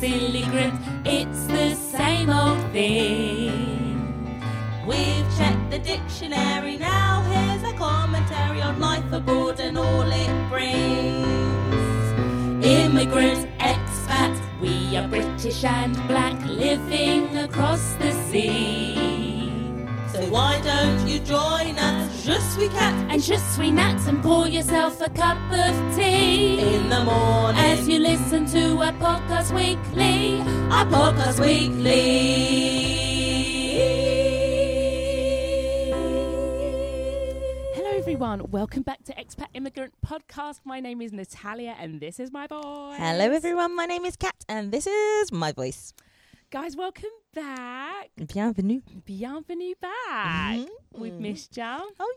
silly grit. It's the same old thing. We've checked the dictionary now. Here's a commentary on life abroad and all it brings. Immigrant, expat, we are British and black, living across the sea. So why don't you join us? Je suis Kat And just sweet nuts and pour yourself a cup of tea. in the morning. As you listen to our podcast weekly, our podcast weekly. Hello, everyone. Welcome back to Expat Immigrant Podcast. My name is Natalia, and this is my voice. Hello, everyone. My name is Kat, and this is my voice. Guys, welcome back. Bienvenue. Bienvenue back. Mhm. We've missed you. Oh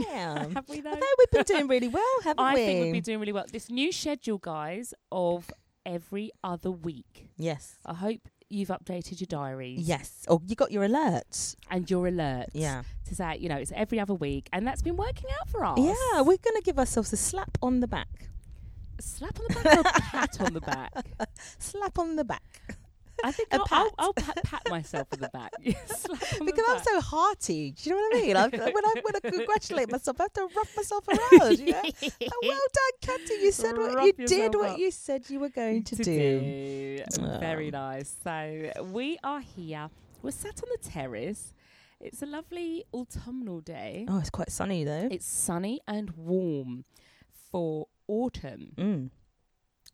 yeah. Have we, though? I know we've been doing really well, haven't I we? I think we've been doing really well. This new schedule, guys, of every other week. yes. I hope you've updated your diaries. Yes. Or you got your alerts. And your alerts. Yeah. To say, you know, it's every other week. And that's been working out for us. Yeah, we're gonna give ourselves a slap on the back. Slap on the back or pat on the back? Slap on the back. I think I'll, I'll, pat. I'll pat, pat myself on the back. Because the I'm back. so hearty. Do you know what I mean? I, when I when I congratulate myself, I have to rub myself around. You know? Like, well done, Katy. You said what Rough you did, what up. you said you were going to, to do. do. Very Oh. nice. So we are here. We're sat on the terrace. It's a lovely autumnal day. Oh, it's quite sunny though. It's sunny and warm for autumn. Mm.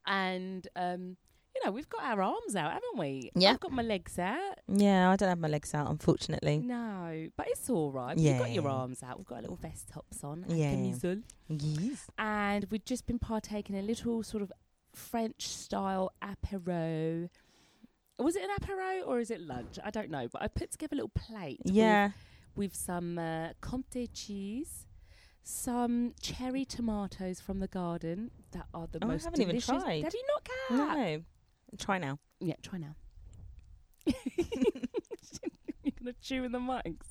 And um, you know, we've got our arms out, haven't we? Yeah. I've got my legs out. Yeah, I don't have my legs out, unfortunately. No, but it's all right. You've got your arms out. We've got our little vest tops on. and Yeah. Yes. and we've just been partaking in a little sort of French style apéro. Was it an apéro or is it lunch? I don't know, but I put together a little plate. Yeah. With, some uh, Comté cheese, some cherry tomatoes from the garden that are the Oh, I most haven't even delicious. tried. Have you not, Kat? No. Try now. Yeah, try now. You're gonna chew in the mic.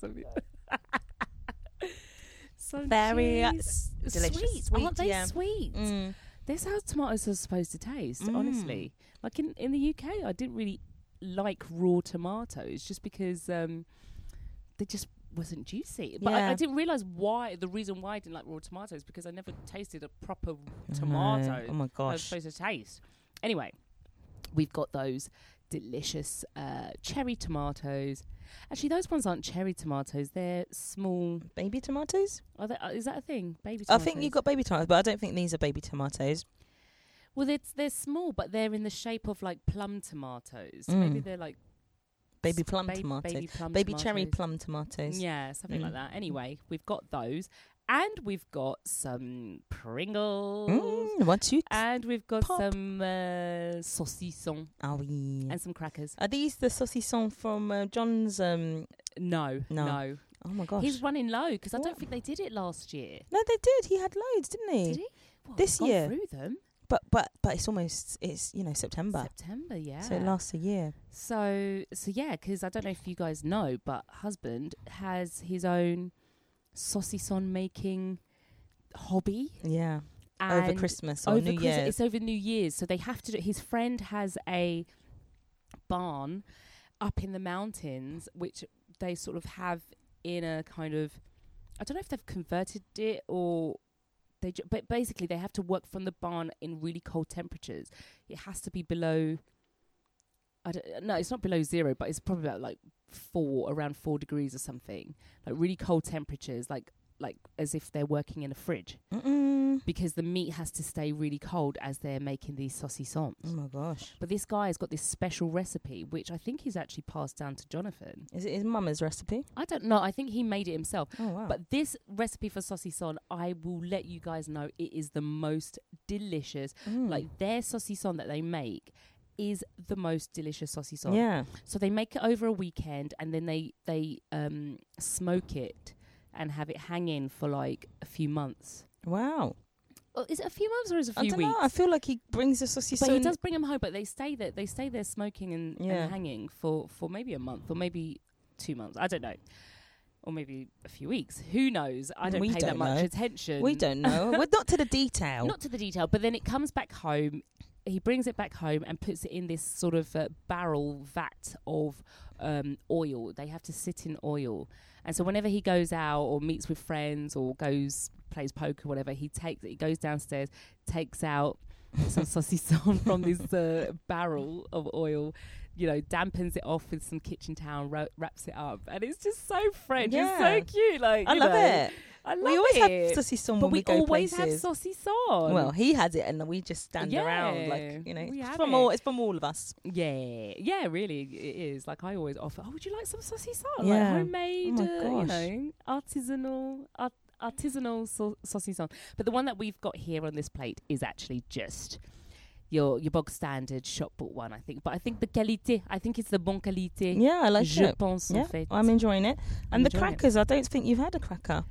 So some Very, uh, delicious. Sweet, Sweet, aren't they yeah. sweet? Mm. This is how tomatoes are supposed to taste, Mm. honestly. Like in, in the UK, I didn't really like raw tomatoes just because um, they just wasn't juicy. But I, I didn't realise why, the reason why I didn't like raw tomatoes because I never tasted a proper tomato. Oh my I was gosh. supposed to taste. Anyway, we've got those delicious uh, cherry tomatoes. Actually, those ones aren't cherry tomatoes. They're small. Baby tomatoes? Are they, uh, is that a thing? Baby I think you've got baby tomatoes, but I don't think these are baby tomatoes. Well, it's they're small, but they're in the shape of like plum tomatoes. Maybe Mm. they're like Baby plum ba- tomatoes. Baby plum Baby cherry plum tomatoes. Yeah, something like Mm. that. Anyway, we've got those, and we've got some Pringles, Mm, one, two. and we've got Pop. some uh, saucisson Oh, yeah. and some crackers. Are these the saucisson from uh, John's? Um, No, No. no. oh my gosh. He's running low because I don't think they did it last year. no, they did. He had loads, didn't he? Did he? Well, This year. through them. But but but it's almost it's you know September, September, yeah. so it lasts a year. So so yeah, because I don't know if you guys know, but husband has his own saucisson making hobby. Yeah, over Christmas or over New Christ- Year's. It's over New Year's, so they have to do. His friend has a barn up in the mountains, which they sort of have in a kind of. I don't know if they've converted it or they, ju- but basically they have to work from the barn in really cold temperatures. It has to be below. I don't, no, it's not below zero, but it's probably about like four, around four degrees or something. Like really cold temperatures, like like as if they're working in a fridge Mm-mm. because the meat has to stay really cold as they're making these saucissons. Oh my gosh, But this guy has got this special recipe, which I think he's actually passed down to Jonathan. is it his mama's recipe? I don't know. I think he made it himself. Oh wow. But this recipe for saucisson, I will let you guys know it is the most delicious. Mm. Like their saucisson that they make is the most delicious saucisson. yeah, So they make it over a weekend and then they they um smoke it and have it hanging for like a few months. wow. Well, is it a few months or is it a I few don't weeks? know. I feel like he brings the saucisson. But he does bring them home, but they stay there. They stay there smoking and, Yeah. and hanging for, for maybe a month or maybe two months. I don't know, or maybe a few weeks. Who knows? I don't We pay that don't much know. attention. We don't know. We're not to the detail. not to the detail. But then it comes back home he brings it back home and puts it in this sort of uh, barrel vat of um, oil. They have to sit in oil, and so whenever he goes out or meets with friends or goes plays poker, whatever, he takes he goes downstairs, takes out some saucisson from this uh, barrel of oil. You know, dampens it off with some kitchen towel, wraps it up, and it's just so French. Yeah. It's so cute. Like I love know, it. I love we always it. have saucisson but when we, we, go always places. have saucisson. Well, he has it, and then we just stand around like you know. It's from it. all. It's from all of us. Yeah, yeah, really, it is. Like I always offer. Oh, would you like some saucisson? Like Yeah. homemade, Oh my uh, you know, artisanal, art, artisanal sau- saucisson. But the one that we've got here on this plate is actually just your your bog standard shop bought one, I think. But I think the qualité, I think it's the bon qualité. Yeah, I like Je it. pense en fait. I'm enjoying it. And the enjoying it. crackers, I don't think you've had a cracker.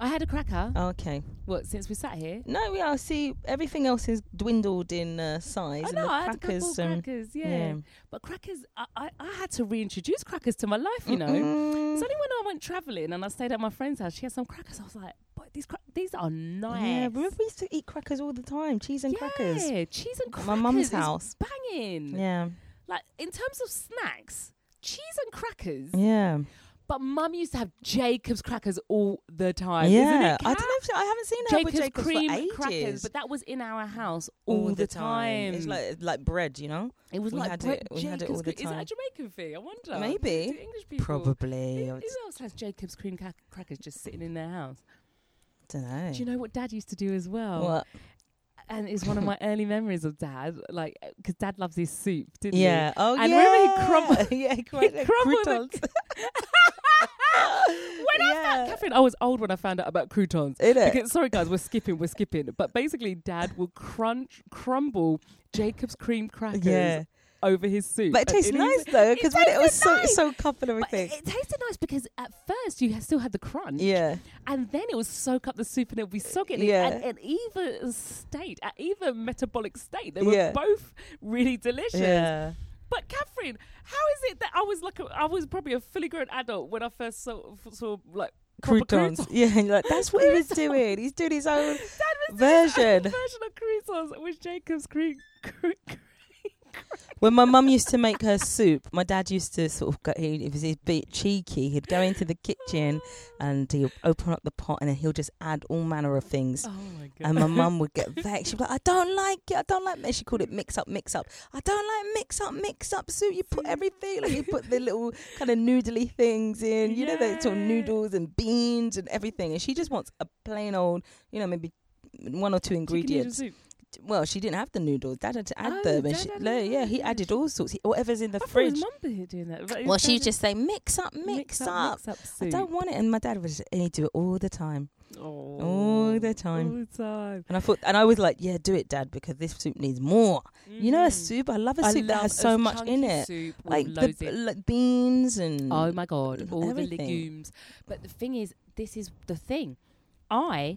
I had a cracker. Oh, okay. What since we sat here? No, yeah, I see everything else has dwindled in uh, size. I and the I had a couple crackers, um, crackers, yeah. yeah. But crackers, I, I, I had to reintroduce crackers to my life, you know. Mm-mm. It's only when I went travelling and I stayed at my friend's house, she had some crackers. I was like, but these cra- these are nice. Yeah, remember we used to eat crackers all the time, cheese and crackers. Yeah, cheese and crackers. my mum's house. Banging. Yeah, Like, in terms of snacks, cheese and crackers. yeah, But mum used to have Jacob's crackers all the time. Yeah. I don't know. If, I haven't seen her Jacob's, with Jacobs cream for ages. crackers, but that was in our house all, the time. It's like like bread, you know. it was we like had bread, it- we had it Jacob's all the cre- Is that a time. Jamaican thing? I wonder. Maybe. Do English people. Probably. Who who else has Jacob's cream ca- crackers just sitting in their house? don't know. Do you know what Dad used to do as well? what? And it's one of my early memories of Dad, like because Dad loves his soup, didn't he? Yeah. Oh, And yeah. remember he crumbled- yeah, he he crumbled, crumbled the- croutons. when I Yeah. found, Catherine, I was old when I found out about croutons. Innit? Because, sorry guys, we're skipping, we're skipping. But basically, Dad will crunch, crumble Jacob's cream crackers Yeah. over his soup. But it tastes is- nice though, because when it was so nice. so cup and everything. it, it tasted nice because at first you still had the crunch, yeah. and then it would soak up the soup and it would be soggy. Yeah. And at either state, at either metabolic state, they were Yeah. both really delicious. Yeah. But Catherine, how is it that I was like a, I was probably a fully grown adult when I first saw saw like Croutons. croutons. Yeah, like, that's what he was doing. He's doing his own was doing his own version. version of croutons with Jacob's cream. cre- When my mum used to make her soup, my dad used to sort of go, he, if he's a bit cheeky, he'd go into the kitchen and he'd open up the pot and then he'll just add all manner of things. Oh my god! And my mum would get vexed. She'd be like, I don't like it. I don't like it. She called it mix up, mix up. I don't like mix up, mix up soup. You put everything, like you put the little kind of noodly things in, you know, the sort of noodles and beans and everything. And she just wants a plain old, you know, maybe one or two ingredients. Well, she didn't have the noodles. Dad had to add Oh, them. And she, no, yeah, he added all sorts. He, whatever's in the I fridge. mum doing that. Well, she'd just say, mix up, mix, up. mix up I don't want it. And my dad was, and he'd do it all the time. Oh, all the time. All the time. And I thought, and I was like, yeah, do it, Dad, because this soup needs more. You know, a Mm. soup. I love a I soup that has so much in it, like the in. like beans and Oh my god, all the legumes. But the thing is, this is the thing. I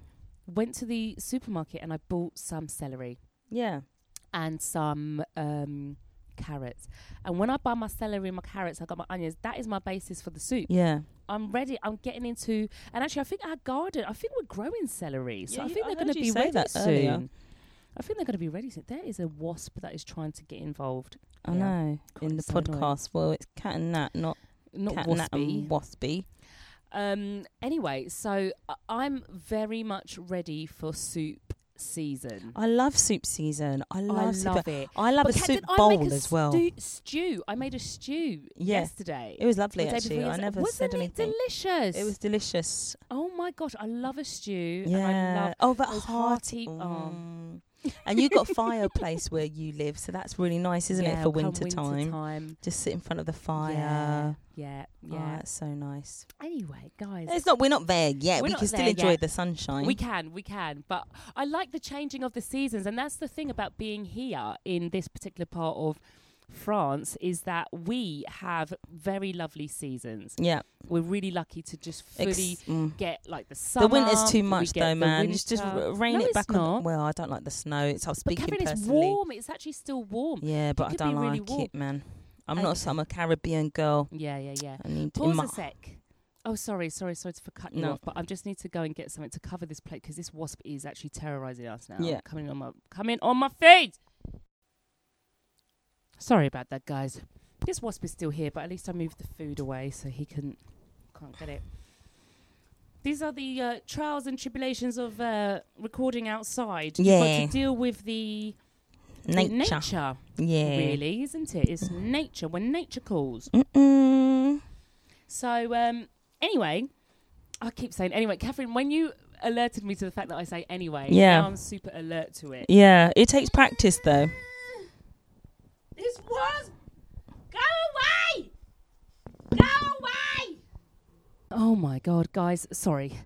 went to the supermarket and I bought some celery yeah, and some um, carrots. And when I buy my celery and my carrots, I got my onions. That is my basis for the soup. yeah. I'm ready. I'm getting into, and actually, I think our garden. I think we're growing celery, so Yeah, I think they're going to be ready that soon. earlier. I think they're going to be ready soon. There is a wasp that is trying to get involved. I Yeah. know. God, in the so annoying. podcast, well, it's Kat and Nat, not, Not Kat waspy. and waspy. Um. Anyway, so I- I'm very much ready for soup season. I love soup season. I love, I soup. love it. I love But a Kat, soup bowl a as well. stew- stew. I made a stew Yeah. yesterday. It was lovely, actually. I never Wasn't said it anything. delicious? It was delicious. Oh my gosh, I love a stew. Yeah. And I love oh, that hearty. hearty- oh. And you've got fireplace where you live, so that's really nice, isn't yeah, it, for come winter time? time. Just sit in front of the fire. Yeah, oh, yeah, Oh, that's so nice. anyway, guys, It's not. We're not there yet. We're we can still enjoy yet. the sunshine. We can, we can. But I like the changing of the seasons, and that's the thing about being here in this particular part of France is that we have very lovely seasons. yeah. We're really lucky to just Ex- fully mm. get like the summer. The winter's too much though, man. Just just rain No, it back on. Well, I don't like the snow. It's I'm But speaking Catherine, it's warm. It's actually still warm. Yeah, but I don't be really like warm. it, man. I'm And- not some a Caribbean girl. Yeah, yeah, yeah. I need Pause a sec. Oh, sorry, sorry, sorry for cutting you No. off, but I just need to go and get something to cover this plate because this wasp is actually terrorizing us now. Yeah. coming on my coming on my feet. Sorry about that, guys. This wasp is still here, but at least I moved the food away so he can can't get it. These are the uh, trials and tribulations of uh, recording outside. You've Yeah. got to deal with the the Nature. nature, Yeah. really, isn't it? It's nature when nature calls. Mm-mm. So, um, anyway, I keep saying anyway. Catherine, when you alerted me to the fact that I say anyway, Yeah. now I'm super alert to it. Yeah, it takes practice though. This was go away, go away. Oh my god, guys! Sorry.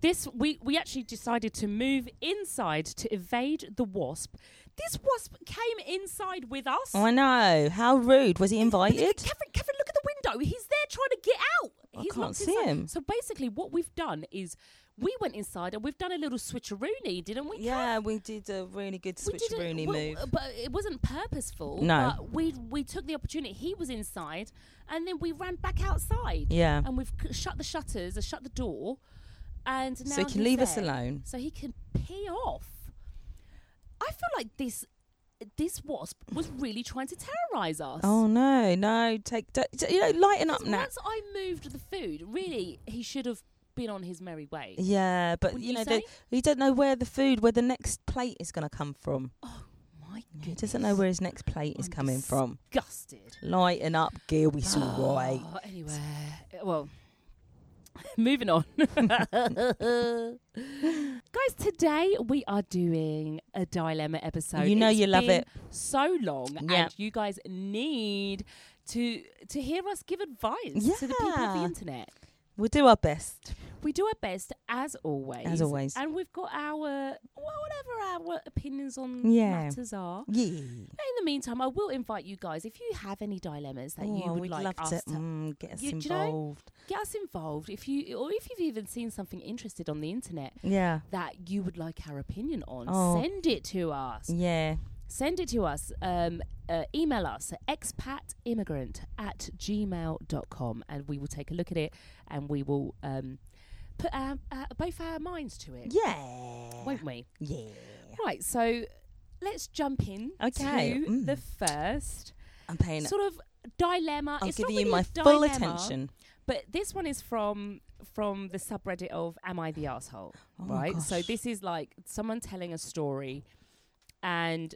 This we we actually decided to move inside to evade the wasp. This wasp came inside with us. Oh, I know. How rude. Was he invited? Kevin, Kevin, look at the window. He's there trying to get out. I He's can't locked see inside. him. So basically, what we've done is we went inside and we've done a little switcheroony, didn't we? Yeah, we did a really good switcheroony well, move. but it wasn't purposeful. No. but we we took the opportunity. He was inside, and then we ran back outside. Yeah. and we've shut the shutters, uh, shut the door, and now So he can leave us alone. So he can pee off. I feel like this this wasp was really trying to terrorise us. Oh no, no! Take, you know, lighten up now. Once I moved the food, really, he should have been on his merry way. Yeah, but Wouldn't you you know, the, he don't know where the food, where the next plate is going to come from. Oh my goodness. He doesn't know where his next plate is I'm coming from. Disgusted. Lighten up, Gil. Ah, we all right. Oh, anyway, well, moving on. Guys, today we are doing a dilemma episode. You know It's you love it. So long, Yeah. and you guys need to to hear us give advice to the people of the internet. We'll do our best. We do our best as always. As always. And we've got our well, whatever our opinions on Yeah. matters are. Yeah. In the meantime, I will invite you guys if you have any dilemmas that you Oh, would we'd like love us to to mm, get us You- do you know- involved. get us involved if you or if you've even seen something interested on the internet Yeah. that you would like our opinion on Oh. send it to us Yeah. Send it to us um, uh, email us at expatimmigrant at gmail.com and we will take a look at it and we will um, put our, uh, both our minds to it Yeah. won't we Yeah. right so let's jump in Okay, to mm. the first I'm paying. sort of dilemma I'm it's not giving you my full dilemma, attention. But this one is from from the subreddit of Am I the Asshole? Oh right? So this is like someone telling a story and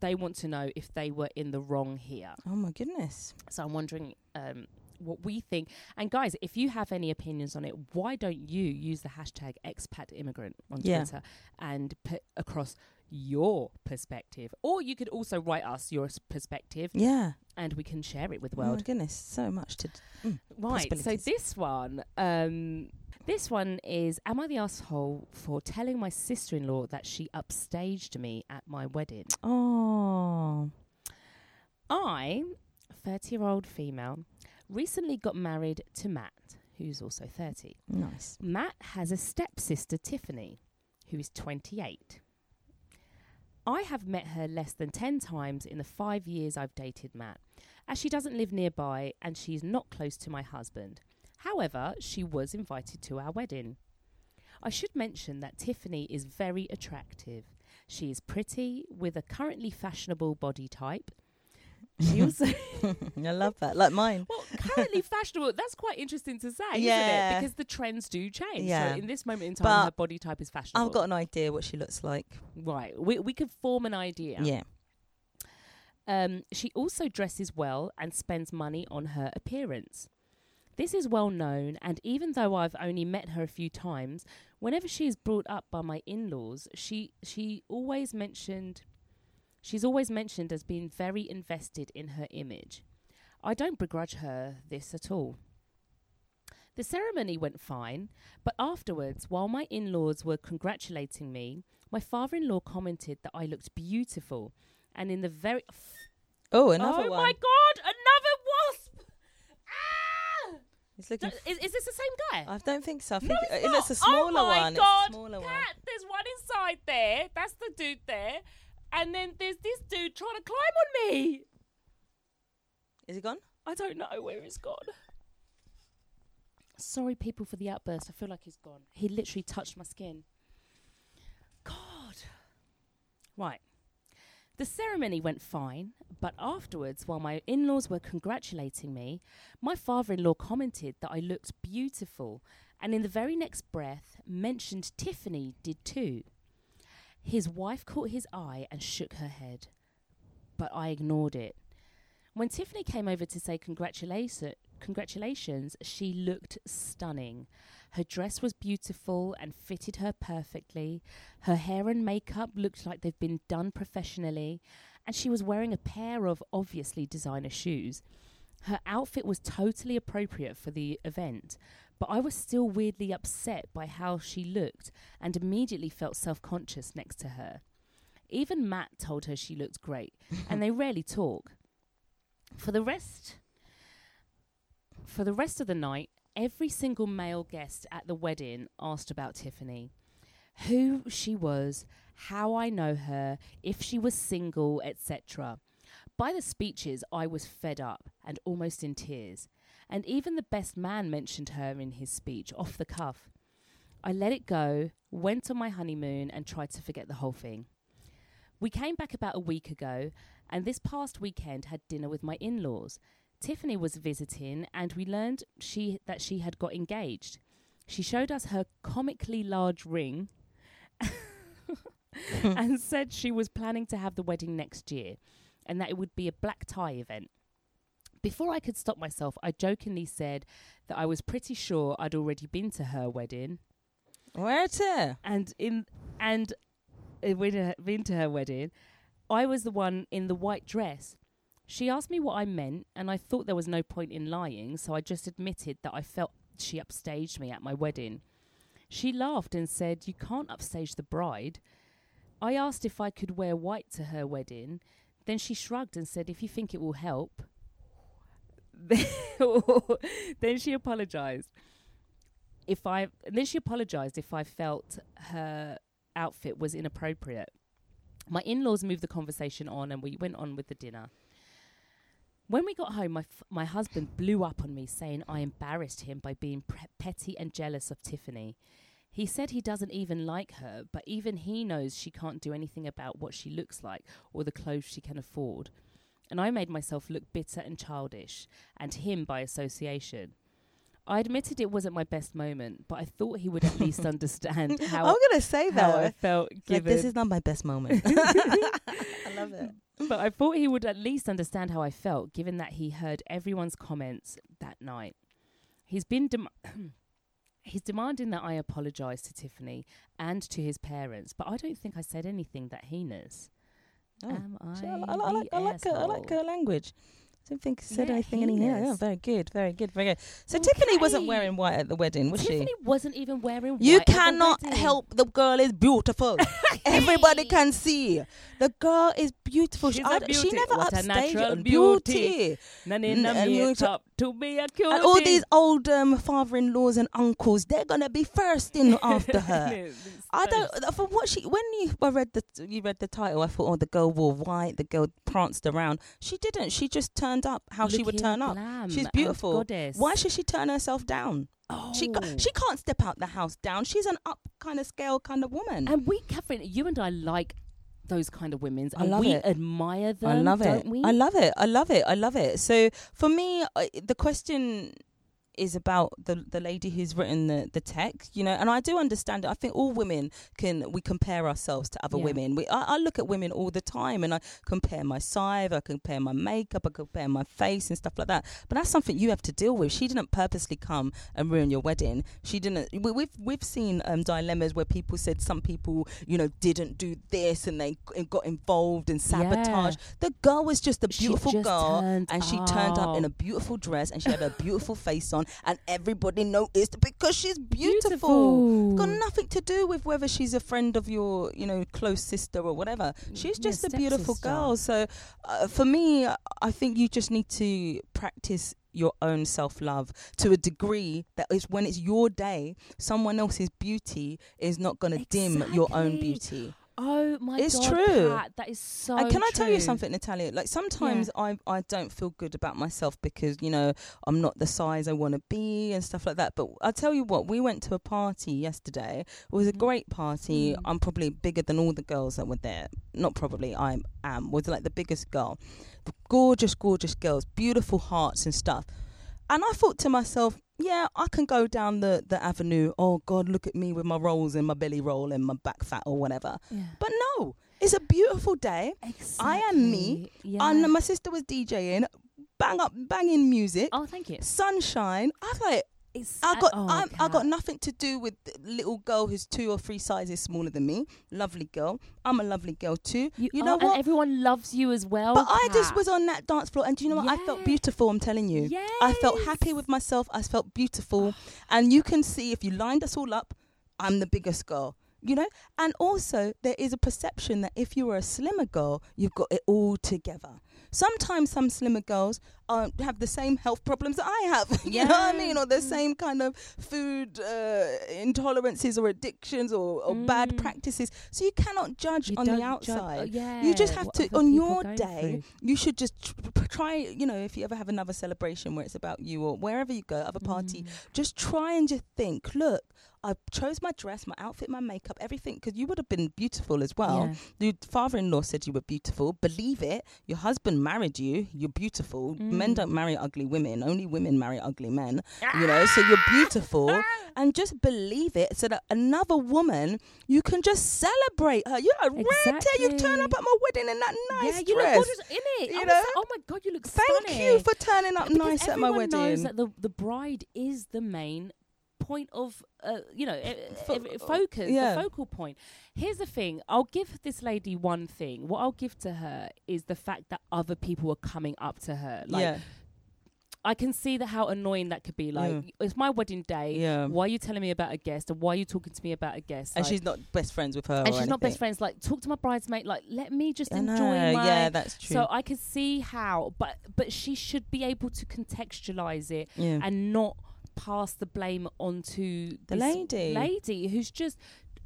they want to know if they were in the wrong here. Oh my goodness. So I'm wondering um, what we think. And guys, if you have any opinions on it, why don't you use the hashtag expat immigrant on Yeah. Twitter and put across your perspective? Or you could also write us your perspective Yeah. and we can share it with the world. Oh my goodness. So much to. d- Mm. Right. So this one, um, this one is: Am I the asshole for telling my sister-in-law that she upstaged me at my wedding? Oh. I, thirty-year-old female, recently got married to Matt, who's also thirty. Nice. Matt has a stepsister, Tiffany, who is twenty-eight. I have met her less than 10 times in the five years I've dated Matt, as she doesn't live nearby and she's not close to my husband. However, she was invited to our wedding. I should mention that Tiffany is very attractive. She is pretty, with a currently fashionable body type. She also I love that. Like mine. well, currently fashionable. That's quite interesting to say, isn't it? Because the trends do change. Yeah. So in this moment in time, But her body type is fashionable. I've got an idea what she looks like. right. We we could form an idea. Yeah. Um, she also dresses well and spends money on her appearance. This is well known, and even though I've only met her a few times, whenever she is brought up by my in-laws, she she always mentioned she's always mentioned as being very invested in her image. I don't begrudge her this at all. The ceremony went fine, but afterwards, while my in-laws were congratulating me, my father-in-law commented that I looked beautiful, and in the very Oh, another oh one. my god, another! It's D- looking. is, is this the same guy? I don't think so. I think no, it, it's it looks a not. smaller oh my one. God, It's a smaller one. There's one inside there. That's the dude there. And then there's this dude trying to climb on me. Is he gone? I don't know where he's gone. Sorry, people, for the outburst. I feel like he's gone. He literally touched my skin. God. Right. The ceremony went fine, but afterwards, while my in laws were congratulating me, my father in law commented that I looked beautiful, and in the very next breath mentioned Tiffany did too. His wife caught his eye and shook her head, but I ignored it. When Tiffany came over to say congratulation, congratulations, she looked stunning. Her dress was beautiful and fitted her perfectly. Her hair and makeup looked like they've been done professionally, and she was wearing a pair of obviously designer shoes. Her outfit was totally appropriate for the event, but I was still weirdly upset by how she looked and immediately felt self conscious next to her. Even Matt told her she looked great, and they rarely talk. For the rest for the rest of the night, every single male guest at the wedding asked about Tiffany. Who she was, how I know her, if she was single, etc. By the speeches, I was fed up and almost in tears, and even the best man mentioned her in his speech off the cuff. I let it go, went on my honeymoon, and tried to forget the whole thing. We came back about a week ago, and this past weekend had dinner with my in laws. Tiffany was visiting, and we learned she that she had got engaged. She showed us her comically large ring and said she was planning to have the wedding next year and that it would be a black tie event. Before I could stop myself, I jokingly said that I was pretty sure I'd already been to her wedding Where to? and in and uh, when I had been to her wedding, I was the one in the white dress. She asked me what I meant, and I thought there was no point in lying, so I just admitted that I felt she upstaged me at my wedding. She laughed and said, "You can't upstage the bride." I asked if I could wear white to her wedding. Then she shrugged and said, "If you think it will help." then she apologized. If I then she apologized if I felt her outfit was inappropriate. My in-laws moved the conversation on, and we went on with the dinner. When we got home, my f- my husband blew up on me, saying I embarrassed him by being pre- petty and jealous of Tiffany. He said he doesn't even like her, but even he knows she can't do anything about what she looks like or the clothes she can afford. And I made myself look bitter and childish, and him by association. I admitted it wasn't my best moment, but I thought he would at least understand how, I'm gonna say how I that. felt Like, this is not my best moment. I love it. but I thought he would at least understand how I felt, given that he heard everyone's comments that night. He's been dem- he's demanding that I apologise to Tiffany and to his parents, but I don't think I said anything that heinous. Oh. Am I? I, I, li- like, I like her. I like her language. I don't think she said Yeah, anything. Any, yeah, yeah, very good, very good, very good. So Tiffany wasn't wearing white at the wedding, was Tiffany she? Tiffany wasn't even wearing You white at the cannot wedding. help the girl is beautiful. Everybody can see the girl is beautiful. She's a she beauty. never What a upstaged natural it. beauty. beauty. None in the Mm, makeup to be a cutie. And all these old um, father-in-laws and uncles, they're gonna be first in after her. I don't. For what she, when you I read the you read the title, I thought, oh, the girl wore white. The girl pranced around. She didn't. She just turned up how she would turn up. She's beautiful. goddess. Why should she turn herself down? Oh. She she can't step out the house down. She's an up kind of scale kind of woman. And we, Catherine, you and I like those kind of women's, I and love we it. admire them. I love don't it. We? I love it. I love it. I love it. So for me, I, the question is about the the lady who's written the the text, you know, and I do understand it. I think all women can we compare ourselves to other Yeah. women. We I, I look at women all the time, and I compare my size, I compare my makeup, I compare my face and stuff like that. But that's something you have to deal with. She didn't purposely come and ruin your wedding. She didn't. We, we've we've seen um, dilemmas where people said some people, you know, didn't do this and they got involved in sabotage. The girl was just a beautiful just girl, and she turned up in a beautiful dress, and she had a beautiful face on, and everybody noticed because she's beautiful. Beautiful. Got nothing to do with whether she's a friend of your, you know, close sister or whatever. She's Yeah, just a beautiful stepsister. girl. So, uh, for me, I think you just need to practice your own self love to a degree that is when it's your day, someone else's beauty is not going to dim your own beauty. Oh my It's god, true. That is so. and can I tell you something, Natalia? Like sometimes I I don't feel good about myself because you know I'm not the size I want to be and stuff like that. But I'll tell you what, we went to a party yesterday. It was a Mhm. great party. Mm. I'm probably bigger than all the girls that were there. Not probably, I am. Was like the biggest girl. Gorgeous, gorgeous girls, beautiful hearts and stuff. And I thought to myself, yeah, I can go down the, the avenue. Oh God, look at me with my rolls and my belly roll and my back fat or whatever. Yeah. But no, it's a beautiful day. I am me, Yeah. And my sister was DJing, bang up, banging music, oh, thank you. sunshine. I was like, It's I got, oh, I'm, I got nothing to do with the little girl who's two or three sizes smaller than me. Lovely girl. I'm a lovely girl too. You, You know what? everyone loves you as well. But I just was on that dance floor, and do you know what? I felt beautiful. I'm telling you. I felt happy with myself. I felt beautiful. Oh. and you can see if you lined us all up, I'm the biggest girl. You know? And also, there is a perception that if you were a slimmer girl, you've got it all together. Sometimes some slimmer girls uh, have the same health problems that I have. you know what I mean? Or the Yeah. same kind of food uh, intolerances or addictions or, or bad Mm. practices. So you cannot judge You on the outside. uh, yeah, You just have what to, on your day, through. you should just tr- try, you know, if you ever have another celebration where it's about you or wherever you go, other party, Mm. just try and just think, look, I chose my dress, my outfit, my makeup, everything, because you would have been beautiful as well. Yeah. Your father in law said you were beautiful. Believe it. Your husband married you. You're beautiful. Men Mm. don't marry ugly women. Only women marry ugly men. You know, so you're beautiful. and just believe it so that another woman, you can just celebrate her. You're a rare tear. you turn up at my wedding in that nice yeah, you dress. look gorgeous in it. You know? like, oh my god, you look Thank stunning. you for turning up Because nice at my everyone knows that the the bride is the main point of uh, you know Fo- focus yeah. the focal point here's the thing i'll give this lady one thing what i'll give to her is the fact that other people are coming up to her like yeah, i can see that how annoying that could be like Yeah. it's my wedding day yeah. why are you telling me about a guest and why are you talking to me about a guest And Like, she's not best friends with her. and she's not best friends like talk to my bridesmaid like let me just I enjoy know, my Yeah, that's true. so I could see how, but but she should be able to contextualize it yeah. and not pass the blame onto The this lady. lady who's just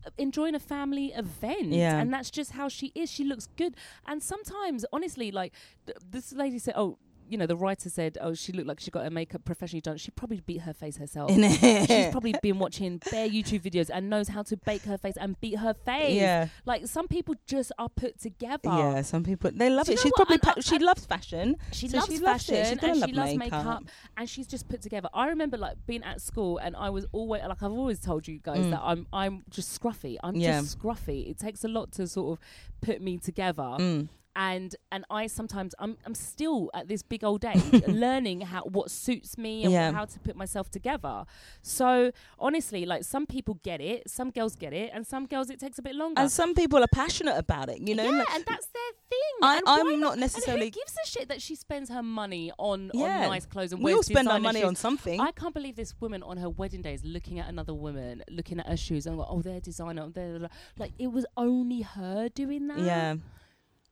uh, enjoying a family event Yeah. and that's just how she is she looks good and sometimes honestly like th- this lady said oh you know the writer said oh she looked like she got her makeup professionally done she probably beat her face herself she's probably been watching bare youtube videos and knows how to bake her face and beat her face yeah, like some people just are put together yeah. Some people they love Do you it. know She's what? probably pa- she loves fashion. She So loves she loves. She's fashion gonna and love she loves makeup. makeup. and she's just put together. I remember like being at school and I was always like I've always told you guys Mm. that I'm I'm just scruffy. I'm Yeah. just scruffy. It takes a lot to sort of put me together. Mm. And and I sometimes I'm I'm still at this big old age learning how what suits me and Yeah. how to put myself together. So honestly, like some people get it, some girls get it, and some girls it takes a bit longer. And some people are passionate about it. You know, yeah, like- and that's their thing. I, and I'm not And necessarily. who gives a shit that she spends her money on, Yeah. on nice clothes and We all spend our money shoes? on something. I can't believe this woman on her wedding day is looking at another woman, looking at her shoes, and like, "Oh, they're designer." They're like it was only her doing that. yeah,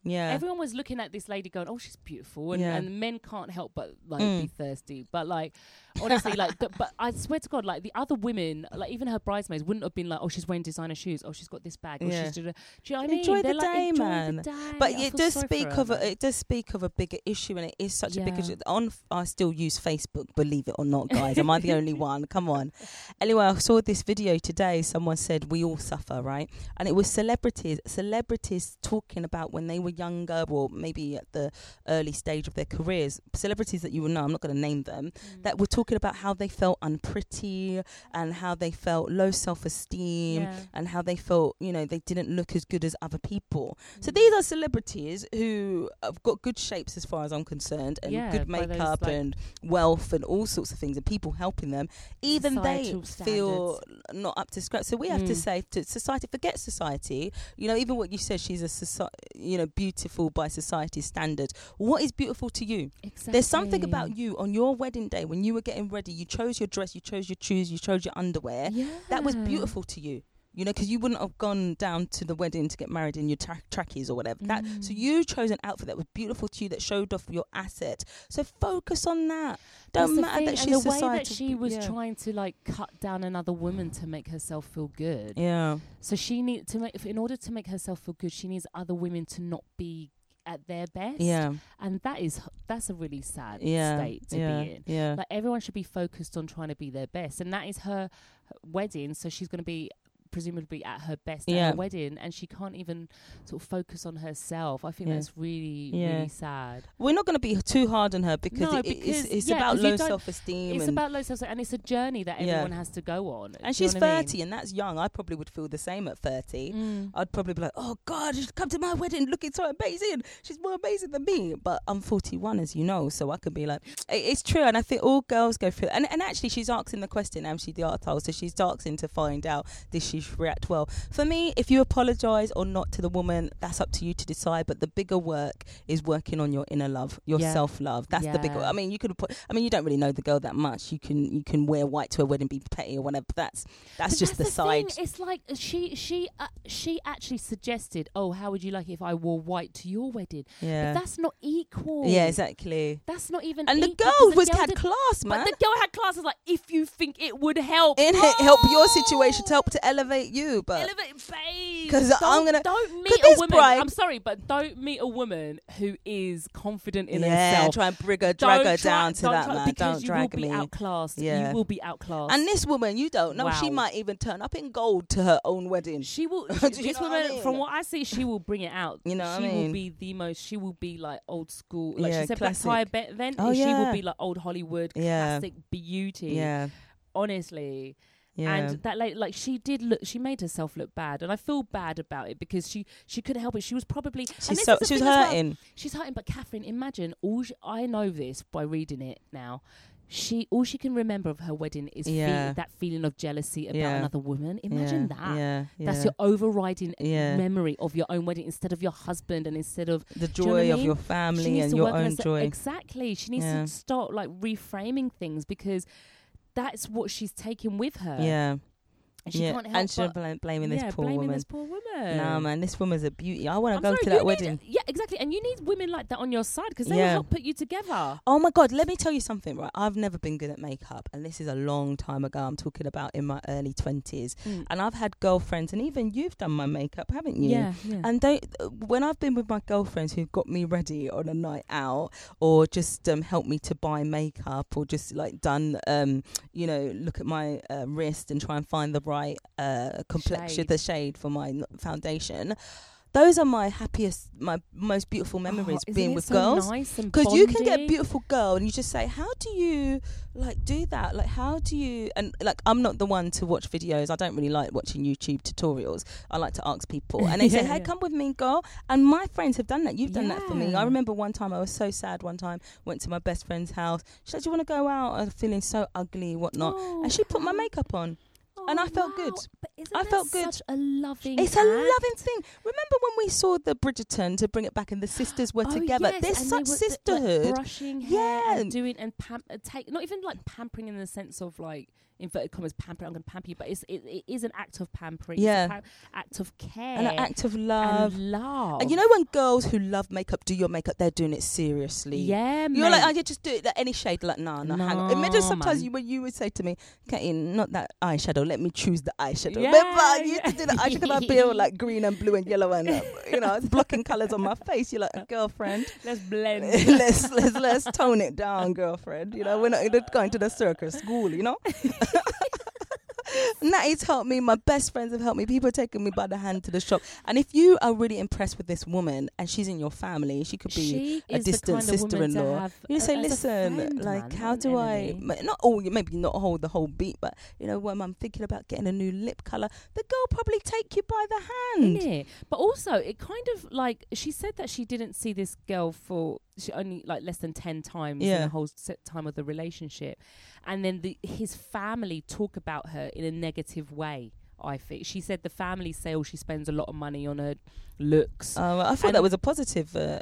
yeah. Everyone was looking at this lady going, "Oh, she's beautiful," and, Yeah. and men can't help but like Mm. be thirsty. But like, honestly, like, the, but I swear to God, like the other women, like even her bridesmaids, wouldn't have been like, "Oh, she's wearing designer shoes. Oh, she's got this bag. Oh, Yeah. she's." Do you know what I mean? Enjoy They're the like, day, "Enjoy man." The day. But I it does speak of a, it does speak of a bigger issue, and it is such a big issue. On f- I still use Facebook, believe it or not, guys. Am I the only one? Come on. Anyway, I saw this video today. Someone said we all suffer, right? And it was celebrities, celebrities talking about when they were younger, or maybe at the early stage of their careers. Celebrities that you will know. I'm not going to name them. Mm. That were talking about how they felt unpretty and how they felt low self-esteem Yeah. and how they felt, you know, they didn't look as good as other people. So Mm. these are celebrities who have got good shapes as far as I'm concerned and Yeah, good by those, makeup like- and wealth and all sorts of things and people helping them. Even they Societal feel not up to scratch. So we have to Mm. say to society, forget society. You know, even what you said, she's a soci- you know, beautiful by society's standards. What is beautiful to you? Exactly. There's something about you on your wedding day when you were getting ready, you chose your dress, you chose your shoes, you chose your underwear. Yeah. That was beautiful to you. You know, because you wouldn't have gone down to the wedding to get married in your tra- trackies or whatever. That so Mm. you chose an outfit that was beautiful to you that showed off your asset. So focus on that. Don't That's matter that and she's the way that she was yeah. trying to like cut down another woman to make herself feel good. Yeah, So she need to make in order to make herself feel good, she needs other women to not be at their best. yeah, and that is that's a really sad yeah, state to yeah, be in. yeah. Like everyone should be focused on trying to be their best, and that is her her wedding. So she's going to be presumably at her best at her wedding, and she can't even sort of focus on herself. I think Yeah. that's really Yeah. really sad. We're not going to be too hard on her because, No, it, it's, because- it's yeah, about low self-esteem. It's about low self, esteem, and it's a journey that Yeah. everyone has to go on. And she's what I mean? 30, and that's young. I probably would feel the same at 30. Mm. I'd probably be like, oh God, she's come to my wedding looking so amazing. She's more amazing than me. But I'm 41, as you know, so I could be like, it's true. And I think all girls go through. And, and actually, she's asking the question, am she the artist? So she's asking to find out, did she react well? For me, if you apologise or not to the woman, that's up to you to decide. But the bigger work is working on your inner love, your Yeah. self love. That's the bigger. Yeah. I mean, you could put. I mean, you don't really know the girl that much. You can you can wear white to a wedding, be petty or whatever. But that's that's But just the, thing, side. It's like uh, she she uh, she actually suggested, "Oh, how would you like it if I wore white to your wedding?" Yeah. But that's not equal. Yeah, exactly. That's not even. And the girl the was girl had did- class, man. But the girl had class. classes like, if you think it would help, in it help your Oh! situation to help to elevate you but Elevate, babe. 'Cause Don't- I'm gonna- don't meet a woman. bride- I'm sorry, but don't meet a woman who is confident in yeah herself. try and bring her drag Don't her try- down to that try- man because don't you drag will be me outclassed. Yeah. You will be outclassed. and this woman you don't know she might even turn up in gold to her own wedding She will. This what I woman, mean? from what I see, she will bring it out. You know what I she mean? will be the most. She will be like old school. Like Yeah, she said, classic. black tie event. Oh, she yeah. will be like old Hollywood Yeah. classic beauty. yeah honestly. Yeah And that lady, like she did look, she made herself look bad, and I feel bad about it because she she couldn't help it. She was probably she's so she was as well. hurting She's hurting, but Catherine, imagine all she, I know this by reading it now. She all she can remember of her wedding is feel- Yeah. that feeling of jealousy about Yeah. another woman. Imagine that. That's your overriding memory of your own wedding instead of your husband and instead of the you know what I joy of mean? your family and your own joy Exactly. She needs to start like reframing things because that's what she's taking with her. yeah And she yeah can't help and she's but blaming, this yeah, poor blaming woman this poor woman. nah man this woman's a beauty I want to go sorry, to that need- wedding yeah, exactly. And you need women like that on your side because they Yeah. will help put you together. Oh my god, let me tell you something, right? I've never been good at makeup and this is a long time ago. I'm talking about in my early 20s. And I've had girlfriends and even you've done my makeup, haven't you? yeah, yeah. And they, when I've been with my girlfriends who got me ready on a night out, or just um, helped me to buy makeup, or just like done, um, you know, look at my uh, wrist and try and find the right uh, complexion, Shade. the shade for my foundation. Those are my happiest, my most beautiful memories Oh, being with so girls. nice Because you can get a beautiful girl and you just say, How do you like do that? Like how do you and like I'm not the one to watch videos. I don't really like watching YouTube tutorials. I like to ask people. And they say, Hey, yeah. come with me, girl. And my friends have done that. You've done that for me. I remember one time I was so sad one time, went to my best friend's house. She said, Do you want to go out? I'm feeling so ugly, whatnot. Oh, and she put my makeup on. And I oh, felt good. wow. But isn't I felt good. Such a loving. It's a loving thing. Remember when we saw the Bridgerton to bring it back and the sisters were Oh, together? yes, There's and such they were, th- like, brushing hair Yeah. and doing and pam- uh, take not even like pampering in the sense of like inverted commas pampering. I'm going to pamper you, but it's it, it is an act of pampering. Yeah. act of care and an act of love. and love. And you know when girls who love makeup do your makeup, they're doing it seriously. yeah, You're like. I yeah, just do it like any shade. Like, nah, nah, hang on. No, Imagine sometimes you when you would say to me, Katie, not that eyeshadow. Let me choose the eyeshadow. Yeah, Remember, you used to do the eyeshadow. I feel like green and blue and yellow and uh, you know, it's blocking colours on my face. You're like, girlfriend, let's blend. let's let's let's tone it down, girlfriend. You know, we're not going to the circus school. You know. Natty's helped me. My best friends have helped me. People are taking me by the hand to the shop. And if you are really impressed with this woman and she's in your family, she could be she a distant kind of sister-in-law. you say, listen, friend, like, man, how do I, enemy." ma- not all, maybe not hold the whole beat, but you know, when I'm thinking about getting a new lip color, the girl probably take you by the hand. But also, it kind of like she said that she didn't see this girl for she only like less than ten times in the whole set time of the relationship, and then the, his family talk about her in a negative way. I think she said the family say, "Oh, she spends a lot of money on her looks." Uh, I thought And- that was a positive uh,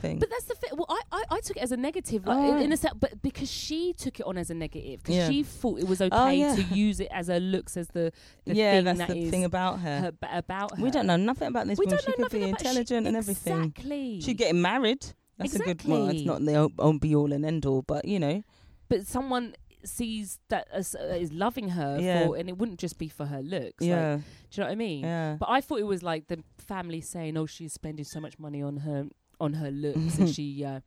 thing. But that's the thing. Well, I, I, I took it as a negative, like, Oh, in a sense, but because she took it on as a negative, because Yeah. she thought it was okay Oh, yeah. to use it as her looks as the, the yeah, thing that's that the thing about her. her, about her. We don't know nothing about this We woman. don't She know could nothing be about she- intelligent and everything. Exactly. She's getting married. That's a good. Well, it's Exactly. not the o- o- be all and end all, but you know, but someone sees that as uh, is loving her Yeah. for, and it wouldn't just be for her looks. like, yeah, do you know what I mean? yeah. But I thought it was like the family saying, "Oh, she's spending so much money on her on her looks, and she." Uh,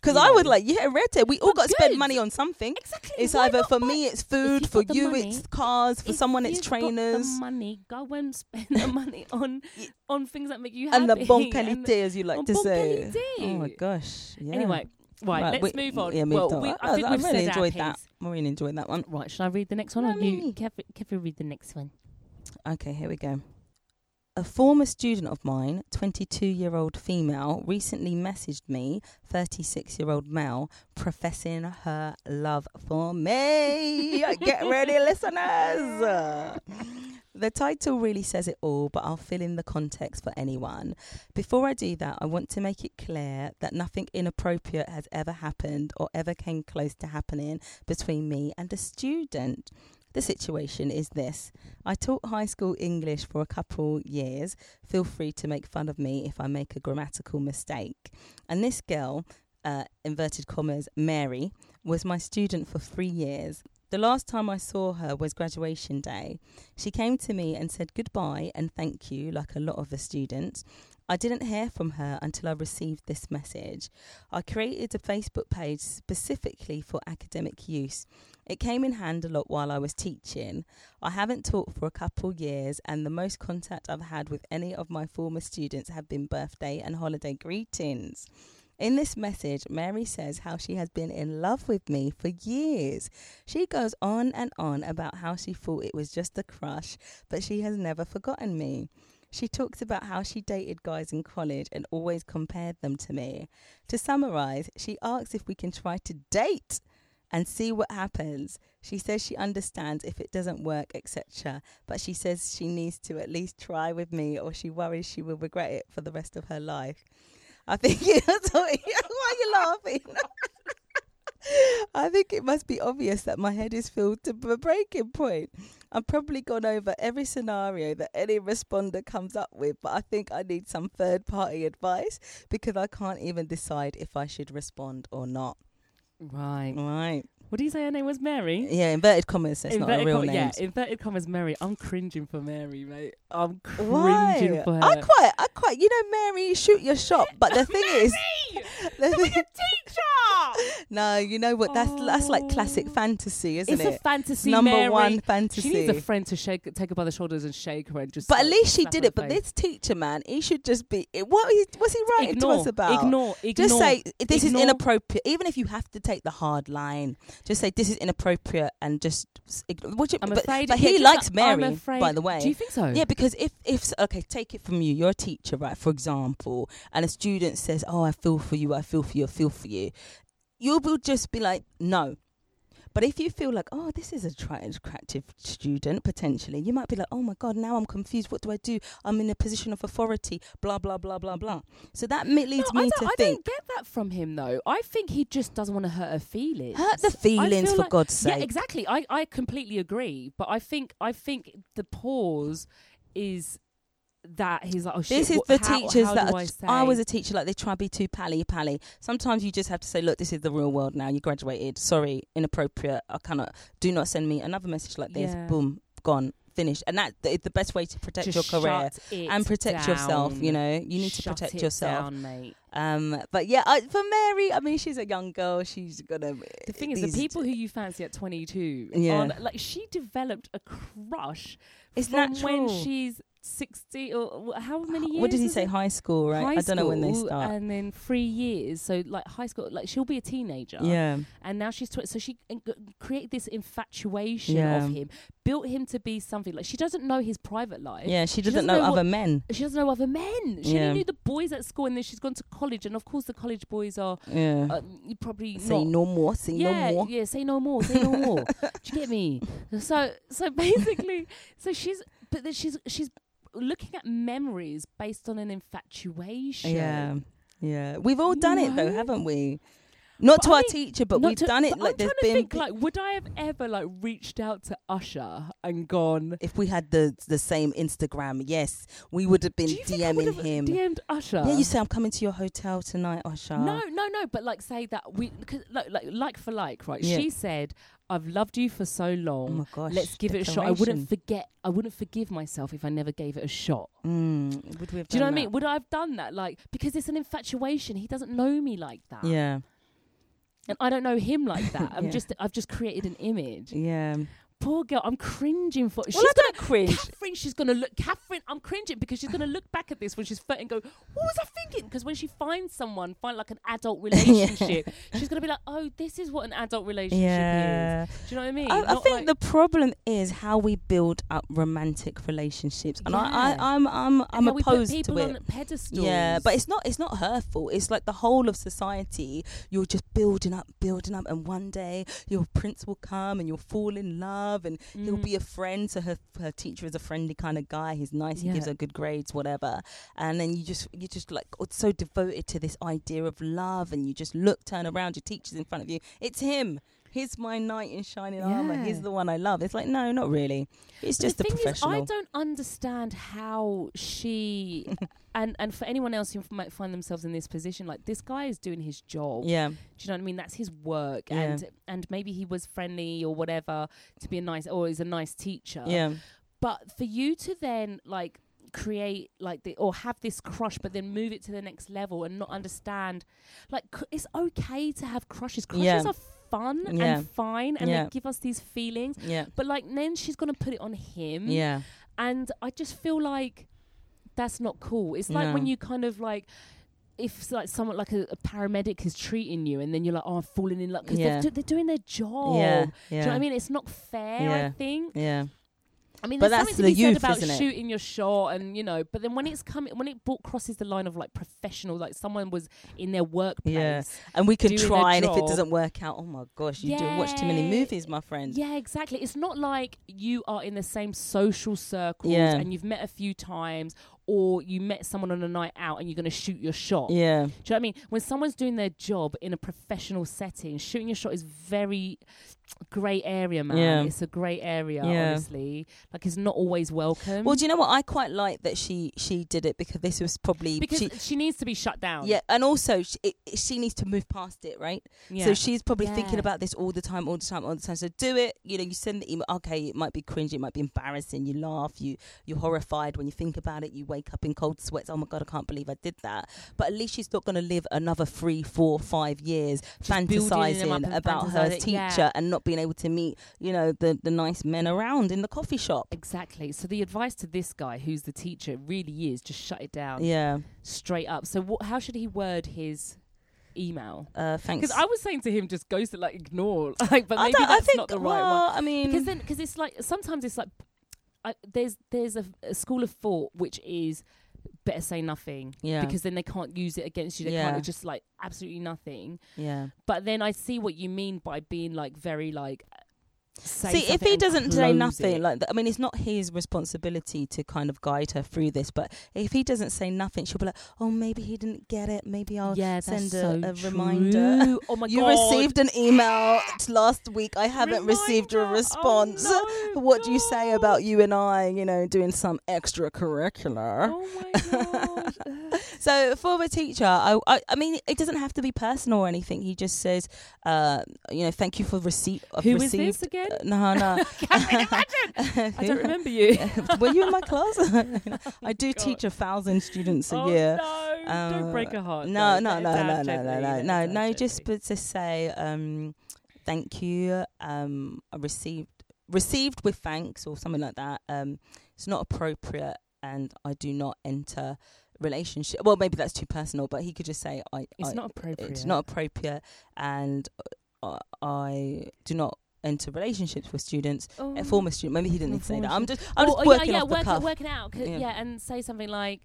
Because you I would like, yeah, red tape. we all got to spend money on something. exactly. It's why either not for buy- me, it's If food. you've For got the you, money- it's cars. For if someone, it's you've got trainers. the money, go and spend the money on on things that make you happy. And the bon and- qualité, as you like on to bon say. qualité. Oh my gosh. Yeah. Anyway, right, let's we- move on. Yeah, moved well, on. we, I, I think I we've really said our enjoyed that. piece. Really enjoyed that one. Right, should I read the next one? No, or you. Kev, Kev, read the next one. Okay, here we go. A former student of mine, 22 year old female, recently messaged me, 36 year old male, professing her love for me. Get ready, listeners. The title really says it all, but I'll fill in the context for anyone. Before I do that, I want to make it clear that nothing inappropriate has ever happened or ever came close to happening between me and a student. The situation is this I taught high school English for a couple years. Feel free to make fun of me if I make a grammatical mistake. And this girl, uh, inverted commas, Mary, was my student for three years. The last time I saw her was graduation day. She came to me and said goodbye and thank you, like a lot of the students. I didn't hear from her until I received this message. I created a Facebook page specifically for academic use. It came in hand a lot while I was teaching. I haven't taught for a couple years, and the most contact I've had with any of my former students have been birthday and holiday greetings. In this message, Mary says how she has been in love with me for years. She goes on and on about how she thought it was just a crush, but she has never forgotten me. She talks about how she dated guys in college and always compared them to me. To summarize, she asks if we can try to date and see what happens. She says she understands if it doesn't work, etc. But she says she needs to at least try with me or she worries she will regret it for the rest of her life. I think why are you laughing? I think it must be obvious that my head is filled to the breaking point. I've probably gone over every scenario that any responder comes up with, but I think I need some third party advice because I can't even decide if I should respond or not. Right. Right. What do you say her name was Mary? Yeah, inverted commas. It's not a real comma- name. Yeah, inverted commas Mary. I'm cringing for Mary, mate. I'm cringing Why? for her. I quite, I quite, you know, Mary, shoot your shot. But the thing is, the thing, teacher. no, you know what? That's that's like classic Oh. fantasy, isn't It's it? It's a fantasy. Number Mary. one fantasy. She needs a friend to shake, take her by the shoulders and shake her and just. but at least she did it. But face. this teacher, man, he should just be. What he, what's he writing ignore, to us about? Ignore, ignore. Just say this Ignore. is inappropriate. Even if you have to take the hard line, just say this is inappropriate and just. s- What you, I'm but, afraid. but he likes Mary, afraid- by the way. Do you think so? Yeah, because if if okay, take it from you. You're a teacher, right? For example, and a student says, "Oh, I feel for you. I feel for you. I feel for you." You will just be like, "No." But if you feel like, "Oh, this is a attractive student potentially," you might be like, "Oh my god, now I'm confused. What do I do? I'm in a position of authority." Blah blah blah blah blah. So that leads no, me to I think, don't get that from him though. I think he just doesn't want to hurt her feelings. hurt the feelings for like- God's sake. Yeah, exactly. I, I completely agree. But I think I think the pause is that he's like, oh shit. This is what- for how- teachers how that are, I. I was a teacher like they try to be too pally pally. Sometimes you just have to say, look, this is the real world now. You graduated. Sorry, inappropriate. I cannot. Do not send me another message like this. Yeah. Boom, gone, finished. And that is the best way to protect Just your career shut and protect yourself. You know, you need to protect yourself. down, mate. Um, but yeah, I, for Mary, I mean, she's a young girl. She's gonna. The thing is, the people who you fancy at 22, Yeah. like she developed a crush It's from natural. when she's 60 or how many years? What did he say? it? High school, right? High I don't know when they start. And then three years, so like high school, like she'll be a teenager. yeah. And now she's 20, so she g- created this infatuation Yeah. of him, built him to be something like she doesn't know his private life. Yeah, she doesn't, doesn't know, know other what- men. She doesn't know other men. She Yeah. only knew the boys at school, and then she's gone to college, and of course the college boys are Yeah. uh, probably say not no more. Say yeah, no more. Yeah, say no more, say no more. Do you get me? So so basically so she's but then she's she's looking at memories based on an infatuation. Yeah. Yeah, we've all done it though, haven't we? Not But to I our mean, teacher, but we've to- done it. Like I'm there's been think, like, would I have ever like reached out to Usher and gone? if we had the the same Instagram, yes, we would have been Do you think I would DMing have him. DM'd Usher? Yeah, you say I'm coming to your hotel tonight, Usher. No, no, no. But like, say that we, cause, like, like, like for like, right? Yeah. She said, "I've loved you for so Oh long. my gosh. Let's give it a shot. I wouldn't forget. I wouldn't forgive myself if I never gave it a shot. Mm, would we have Do you know what I mean? Would I have done that? Like, because it's an infatuation. He doesn't know me like that? Yeah, and I don't know him like that. I'm Yeah. just, I've just created an image. yeah. Poor girl. I'm cringing for. Well, she's I don't gonna cringe. Catherine, she's gonna look. Catherine, I'm cringing because she's gonna look back at this when she's 30 and go, "What was I thinking?" Because when she finds someone, find like an adult relationship, she's gonna be like, "Oh, this is what an adult relationship Yeah. is." Do you know what I mean? I, I think like- the problem is how we build up romantic relationships, and I, Yeah. I, I'm, I'm, and I'm how we put opposed to people it. on pedestals. Yeah, but it's not it's not her fault. It's like the whole of society. You're just building up, building up, and one day your prince will come and you'll fall in love, and he'll Mm. be a friend. So her her teacher is a friendly kind of guy. He's nice. He Yeah. gives her good grades, whatever. And then you just you just like oh, so devoted to this idea of love, and you just look, turn around, your teacher's in front of you. It's him. He's my knight in shining armor. He's the one I love. It's like no, not really. It's just the thing professional. Is, I don't understand how she and and for anyone else who might find themselves in this position, like this guy is doing his job. yeah, Do you know what I mean? That's his work, Yeah. and and maybe he was friendly or whatever to be a nice or he's a nice teacher. yeah, But for you to then like create like the or have this crush, but then move it to the next level and not understand, like c- it's okay to have crushes. Crushes Yeah. are fun Yeah. and fine, and Yeah. they give us these feelings. yeah, But like then she's gonna put it on him. yeah. And I just feel like that's not cool. It's like when you kind of like if like someone like a, a paramedic is treating you and then you're like, oh, I'm falling in love because Yeah. they're, do- they're doing their job. Yeah, Do you know what I mean? It's not fair, I think. Yeah. I mean, But there's that's something to the be said youth, about isn't it? shooting your shot, and you know. But then when it's coming, when it crosses the line of like professional, like someone was in their workplace. Yeah. And we can try, and if it doesn't work out, oh my gosh, you do watch too many movies, my friend. Yeah, exactly. It's not like you are in the same social circles Yeah. and you've met a few times, or you met someone on a night out and you're going to shoot your shot. Yeah. Do you know what I mean? When someone's doing their job in a professional setting, shooting your shot is very grey area, man. Yeah. It's a great area, Yeah. honestly. Like it's not always welcome. Well, do you know what? I quite like that she she did it because this was probably because she, she, needs to be shut down. yeah, and also she, it, she needs to move past it, right? yeah. So she's probably thinking about this all the time, all the time, all the time. So do it. You know, you send the email. Okay, it might be cringy, it might be embarrassing. You laugh, you you're horrified when you think about it. You wake up in cold sweats. Oh my god, I can't believe I did that. But at least she's not going to live another three, four, five years building them up fantasizing about her teacher yeah. and not being able to meet, you know, the the nice men around in the coffee shop. Exactly. So the advice to this guy, who's the teacher, really is just shut it down Yeah. straight up. So what? How should he word his email? Uh, thanks. Because I was saying to him, just ghost it, like ignore, like, but maybe that's think, not the right well, one. I mean, Because then, because it's like sometimes it's like I, there's there's a, a school of thought which is better say nothing yeah, because then they can't use it against you. They Yeah. can't just like absolutely nothing. yeah. But then I see what you mean by being like very like. See, if he doesn't say nothing, it. like I mean, it's not his responsibility to kind of guide her through this. But if he doesn't say nothing, she'll be like, "Oh, maybe he didn't get it. Maybe I'll yeah, send a, so a reminder." Oh my you god! received an email last week. I haven't received a response. Oh no, what do you say about you and I? You know, doing some extracurricular. Oh my god! So for the teacher, I, I I mean, it doesn't have to be personal or anything. He just says, uh, you know, thank you for receipt. Who is received. this again? No, no. Can you imagine? I don't remember you. Were you in my class? I do God. teach a thousand students a oh year. no! don't Uh, break a heart. No, though. no, no, no, no, no, no, no, no. Just but to say, um, thank you. Um, I received received with thanks or something like that. Um, it's not appropriate, and I do not enter relationship. Well, maybe that's too personal, but he could just say, I. It's I, not appropriate. It's not appropriate, and uh, I do not enter relationships with students. Oh. A former student. Maybe he didn't say that. I'm just. I'm Well, just working yeah, the work, cuff. work it Yeah. Yeah. and say something like,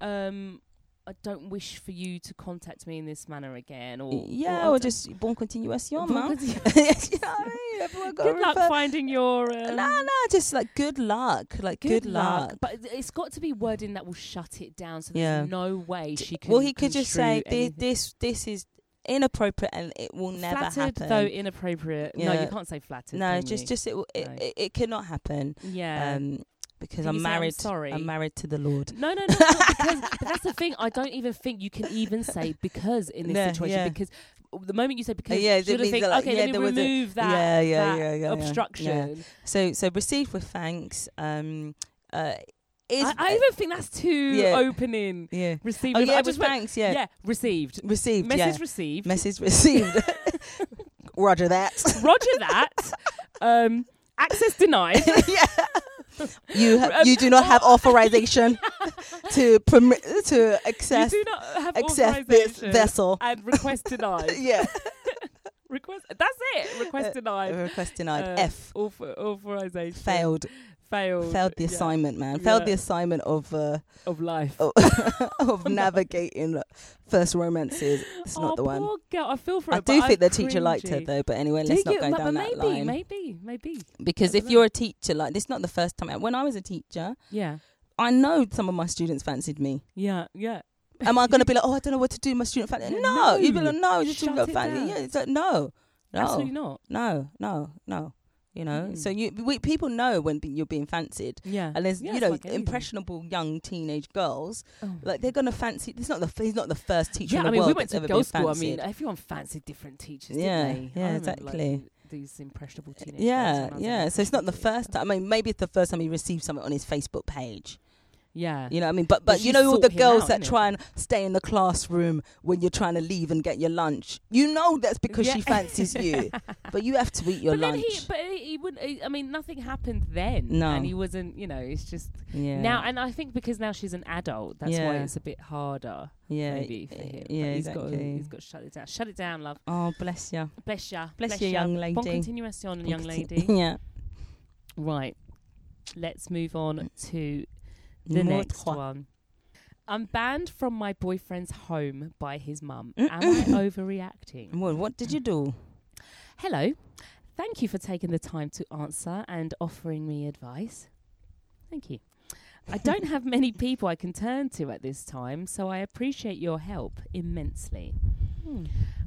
um, I don't wish for you to contact me in this manner again, or yeah, or don't- just bon continuation, Bon man. continu- you know I mean? Everyone got Good luck refer- finding your. Um, No, no, just like good luck, like good, luck. But it- it's got to be wording that will shut it down, so Yeah. there's no way she can. well, he could just say anything. this, this is inappropriate, and it will never flattered happen. though inappropriate. No, you can't say flattered. no, just, you? just it, it, No. it, it cannot happen. yeah. Um, because I'm say, "I'm married. sorry"? I'm married to the Lord. No, no, no, because that's the thing. I don't even think you can even say because in this No, situation yeah. because the moment you say because, yeah, you think, like, okay, yeah, let me was a- remove that, yeah, yeah, that yeah, yeah, yeah. obstruction. So, so received with thanks. Um, uh, is I, I even think that's too Yeah. opening. yeah. Received. Oh yeah, I just went, thanks. Yeah, yeah, received. received. Message yeah. received. Message received. Roger that. Roger that. um, access denied. yeah. You ha- Um, you do not have authorization to permit to access you do not have access this authorization vessel. and request denied. yeah. request. That's it. Request denied. Request denied. Uh, F Author, authorization failed. Failed. Failed the yeah, assignment, man. Failed the assignment of uh, of life. Oh, of navigating first romances. It's oh, not the one. girl. I feel for I her. do think the teacher liked her though, but anyway, Do let's not go down but that line. Maybe, maybe. Because if don't you're a teacher, like this, is not the first time. When I was a teacher, Yeah, I know some of my students fancied me. yeah, yeah. Am I going to be like, oh, I don't know what to do? My student fancied. No, no. you'd be like, no, just Shut got it fancy. Yeah, it's like no, no, Absolutely not. no, no, no. You know, Mm. so you we, people know when you're being fancied. Yeah. And there's Yeah, you know like impressionable young teenage girls Oh. like they're gonna fancy. It's not the he's not the first teacher yeah, in the I mean, world we went to ever girls' school. I mean, everyone fancied different teachers, Yeah, didn't they? yeah, remember, like, exactly. these impressionable teenage yeah, girls when I was in yeah. So it's not the first time. I mean, maybe it's the first time he received something on his Facebook page. Yeah. You know what I mean? But But but you know all the girls out, that try and stay in the classroom when you're trying to leave and get your lunch. You know that's because she fancies you. but you have to eat your but lunch. then he, but he, wouldn't. I mean, nothing happened then. No. and he wasn't. You know, it's just yeah. now. And I think because now she's an adult, that's why it's a bit harder. yeah, maybe for eh, him. But Yeah, he's exactly. got. To, he's got to shut it down. Shut it down, love. oh, bless you. Bless ya. Bless you, young lady. Bon continuation, young lady. yeah. right. Let's move on mm. to the Numéro next trois. one. I'm banned from my boyfriend's home by his mum. Am I overreacting? What, what did you do? Hello. Thank you for taking the time to answer and offering me advice. Thank you. I don't have many people I can turn to at this time, so I appreciate your help immensely. Hmm.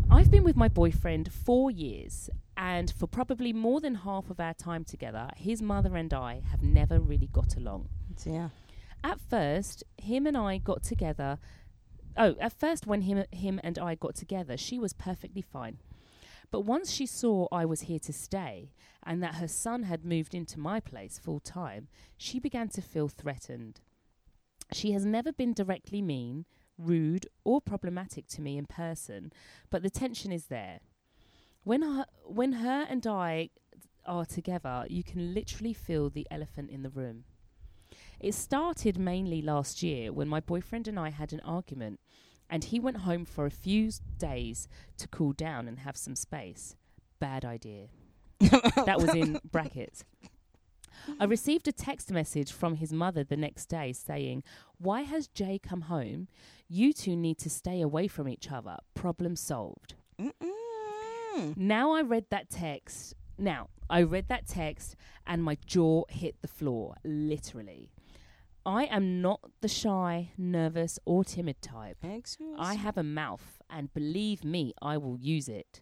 I've been with my boyfriend four years, and for probably more than half of our time together, his mother and I have never really got along. Yeah. At first, him and I got together. Oh, at first, when him him and I got together, she was perfectly fine. But once she saw I was here to stay and that her son had moved into my place full time, she began to feel threatened. She has never been directly mean, rude, or problematic to me in person, but the tension is there. When her, when her and I are together, you can literally feel the elephant in the room. It started mainly last year when my boyfriend and I had an argument, and he went home for a few days to cool down and have some space. Bad idea. that was in brackets. I received a text message from his mother the next day saying, Why has Jay come home? You two need to stay away from each other. Problem solved. Mm-mm. Now I read that text. Now I read that text and my jaw hit the floor, literally. I am not the shy, nervous, or timid type. Excuse I have a mouth, and believe me, I will use it.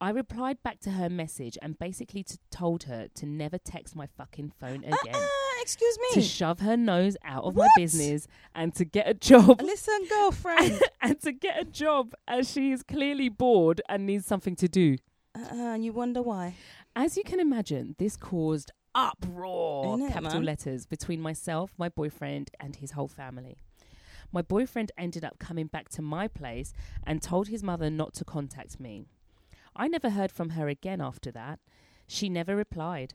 I replied back to her message and basically t- told her to never text my fucking phone uh-uh, again, Uh-uh, excuse me. to shove her nose out of my business, and to get a job Listen, girlfriend. and to get a job as she is clearly bored and needs something to do. uh-uh, and you wonder why. As you can imagine, this caused uproar, capital man? letters, between myself, my boyfriend, and his whole family. My boyfriend ended up coming back to my place and told his mother not to contact me. I never heard from her again after that. She never replied.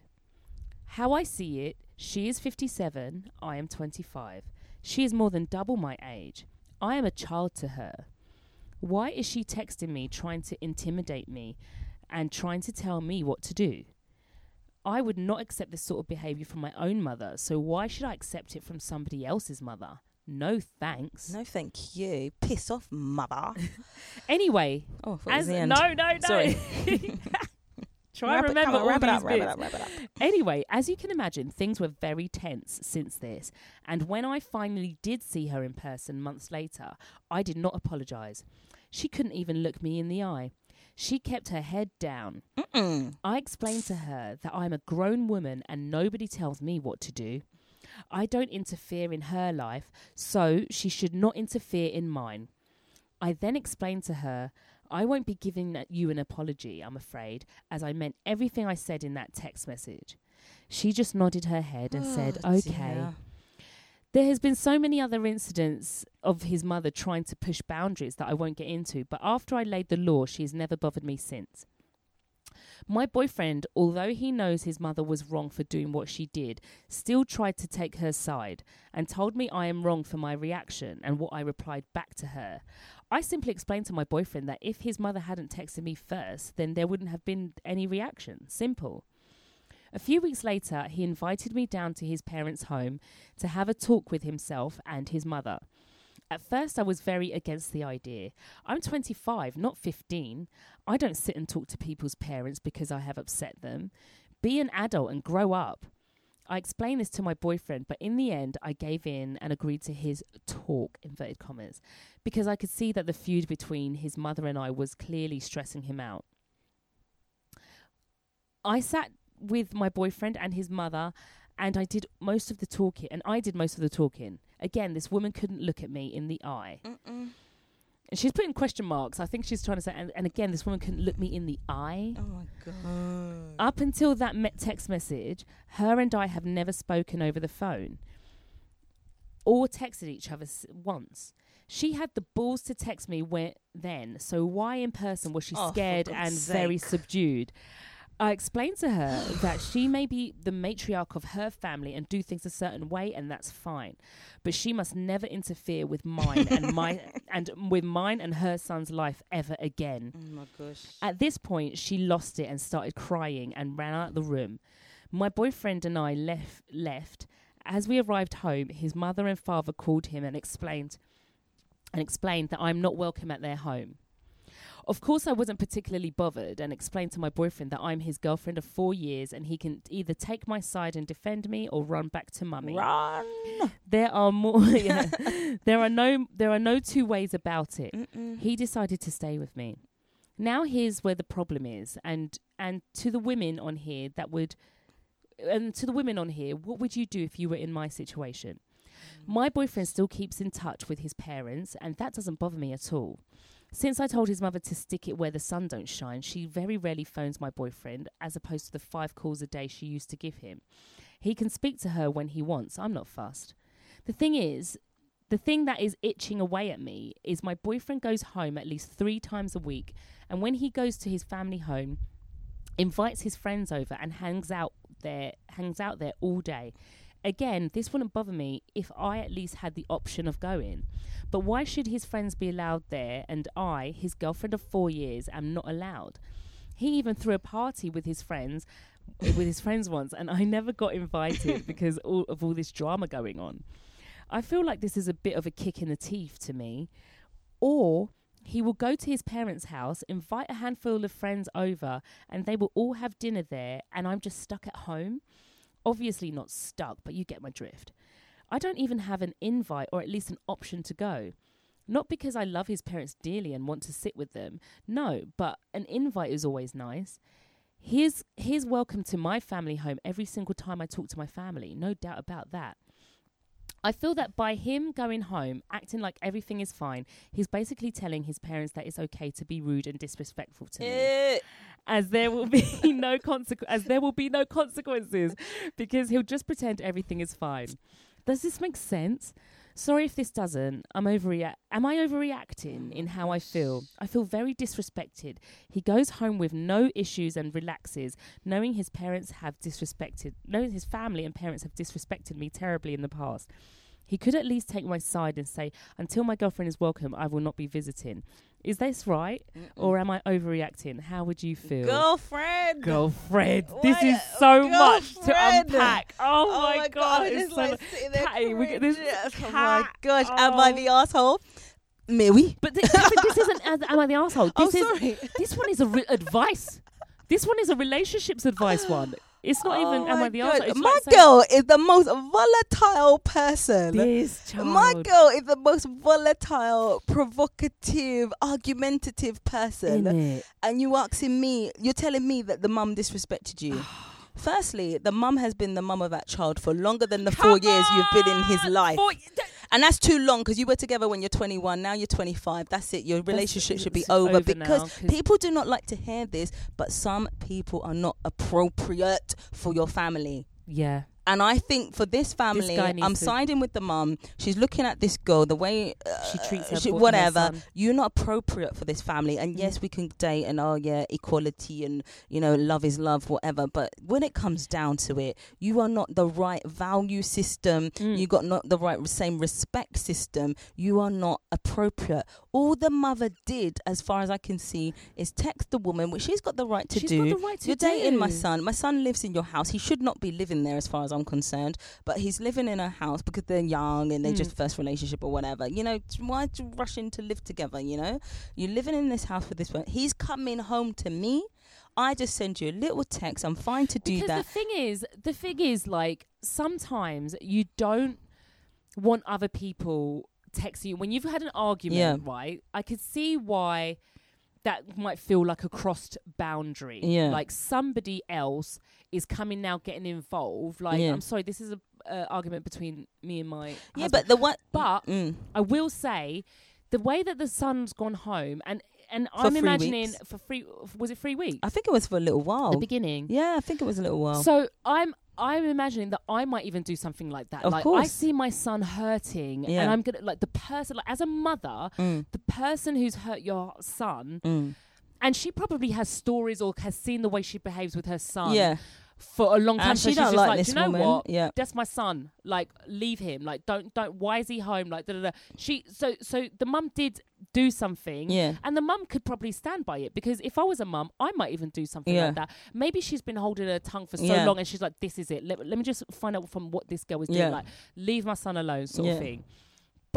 How I see it, she is 57, I am 25. She is more than double my age. I am a child to her. Why is she texting me trying to intimidate me and trying to tell me what to do? I would not accept this sort of behavior from my own mother, so why should I accept it from somebody else's mother? No thanks. No, thank you. Piss off, mother. Anyway, Oh, I thought it was as no, no, no. Sorry. Try Wrap and remember all wrap it these up, wrap it up, wrap it up. Anyway, as you can imagine, things were very tense since this. And when I finally did see her in person months later, I did not apologise. She couldn't even look me in the eye. She kept her head down. Mm-mm. I explained to her that I'm a grown woman and nobody tells me what to do. I don't interfere in her life, so she should not interfere in mine. I then explained to her, I won't be giving you an apology, I'm afraid, as I meant everything I said in that text message. She just nodded her head and said, Oh, Okay. dear. There has been so many other incidents of his mother trying to push boundaries that I won't get into, but after I laid the law, she has never bothered me since. My boyfriend, although he knows his mother was wrong for doing what she did, still tried to take her side and told me I am wrong for my reaction and what I replied back to her. I simply explained to my boyfriend that if his mother hadn't texted me first, then there wouldn't have been any reaction. Simple. A few weeks later, he invited me down to his parents' home to have a talk with himself and his mother. At first, I was very against the idea. I'm 25, not 15. I don't sit and talk to people's parents because I have upset them. Be an adult and grow up. I explained this to my boyfriend, but in the end, I gave in and agreed to his talk, inverted commas, because I could see that the feud between his mother and I was clearly stressing him out. I sat with my boyfriend and his mother, and I did most of the talking, and I did most of the talking. Again, this woman couldn't look at me in the eye. Mm-mm. And she's putting question marks. I think she's trying to say, and, and again, this woman couldn't look me in the eye. Oh my god. Up until that me- text message, her and I have never spoken over the phone or texted each other s- once. She had the balls to text me when, then, so why in person was she Oh, scared and very subdued? I explained to her that she may be the matriarch of her family and do things a certain way, and that's fine. But she must never interfere with mine and my and with mine and her son's life ever again. Oh my gosh. At this point, she lost it and started crying and ran out of the room. My boyfriend and I left. Left. As we arrived home, his mother and father called him and explained and explained that I'm not welcome at their home. Of course, I wasn't particularly bothered and explained to my boyfriend that I'm his girlfriend of four years and he can either take my side and defend me or run back to mummy. Run. There are more. yeah. there are no. There are no two ways about it. Mm-mm. He decided to stay with me. Now here's where the problem is, and and to the women on here that would, and to the women on here, what would you do if you were in my situation? Mm. My boyfriend still keeps in touch with his parents, and that doesn't bother me at all. Since I told his mother to stick it where the sun don't shine, she very rarely phones my boyfriend, as opposed to the five calls a day she used to give him. He can speak to her when he wants. I'm not fussed. The thing is, the thing that is itching away at me is my boyfriend goes home at least three times a week, and when he goes to his family home, invites his friends over and hangs out there, hangs out there all day. Again, this wouldn't bother me if I at least had the option of going. But why should his friends be allowed there and I, his girlfriend of four years, am not allowed? He even threw a party with his friends, with his friends once, and I never got invited because all, of all this drama going on. I feel like this is a bit of a kick in the teeth to me. Or he will go to his parents' house, invite a handful of friends over, and they will all have dinner there, and I'm just stuck at home. Obviously, not stuck, but you get my drift. I don't even have an invite or at least an option to go. Not because I love his parents dearly and want to sit with them. No, but an invite is always nice. He's, he's welcome to my family home every single time I talk to my family. No doubt about that. I feel that by him going home, acting like everything is fine, he's basically telling his parents that it's okay to be rude and disrespectful to me Eh. As there will be no consequ- as there will be no consequences because he'll just pretend everything is fine. Does this make sense? Sorry if this doesn't. I'm overreact. Am I overreacting in how I feel? I feel very disrespected. He goes home with no issues and relaxes, knowing his parents have disrespected, knowing his family and parents have disrespected me terribly in the past. He could at least take my side and say, "Until my girlfriend is welcome, I will not be visiting." Is this right, or am I overreacting? How would you feel? girlfriend? Girlfriend, this is so oh, much to unpack. Oh, Oh my god, I it's so like sitting there Patty, we get this cringing. Oh my cat. gosh, am I Oh. the asshole? Maybe. But th- Catherine, this isn't am am I the asshole? Oh, This is sorry. this one is a re- advice. This one is a relationships advice one. It's not Oh even am my I the? It's My girl is the most volatile person. This child. My girl is the most volatile, provocative, argumentative person. And you asking me, you're telling me that the mum disrespected you. Firstly, the mum has been the mum of that child for longer than the four Come years you've been in his life. Four- th- And that's too long because you were together when you're 21. Now you're 25. That's it. Your relationship should be over, over because now, people do not like to hear this, but some people are not appropriate for your family. Yeah. And I think for this family, needs I'm to- siding with the mum. She's looking at this girl the way uh, She treats her she- her whatever. son. You're not appropriate for this family. And Mm. yes, we can date and oh yeah, equality and you know love is love, whatever. But when it comes down to it, you are not the right value system. Mm. You got not the right same respect system. You are not appropriate. All the mother did, as far as I can see, is text the woman, which she's got the right to She's do. got the right to You're dating my son. My son lives in your house. He should not be living there, as far as I'm concerned. But he's living in a house because they're young and they Mm. just first relationship or whatever. You know, why to rush in to live together? You know, you're living in this house with this one. He's coming home to me. I just send you a little text. I'm fine to do because that. the thing is, the thing is, like sometimes you don't want other people texting you when you've had an argument, Yeah. right? I could see why that might feel like a crossed boundary. Yeah. like somebody else is coming now, getting involved. Like, Yeah. I'm sorry, this is a uh, argument between me and my yeah, husband. but the one. But Mm. I will say, the way that the son's gone home, and and For I'm imagining weeks. for free. Was it three weeks? I think it was for a little while. the beginning. yeah, I think it was a little while. So I'm I'm imagining that I might even do something like that. Of like I see my son hurting, Yeah. and I'm gonna like the person like as a mother, Mm, the person who's hurt your son, mm. and she probably has stories or has seen the way she behaves with her son Yeah, for a long time. and so she she's don't just like, like, this "Do you know woman. what? Yeah, That's my son. Like, leave him. Like, don't don't. Why is he home? Like, da da da. She so so the mum did do something. yeah. And the mum could probably stand by it because if I was a mum, I might even do something Yeah. like that. Maybe she's been holding her tongue for so Yeah. long and she's like, this is it. Let, let me just find out from what this girl is doing. Yeah. Like, leave my son alone, sort Yeah. of thing.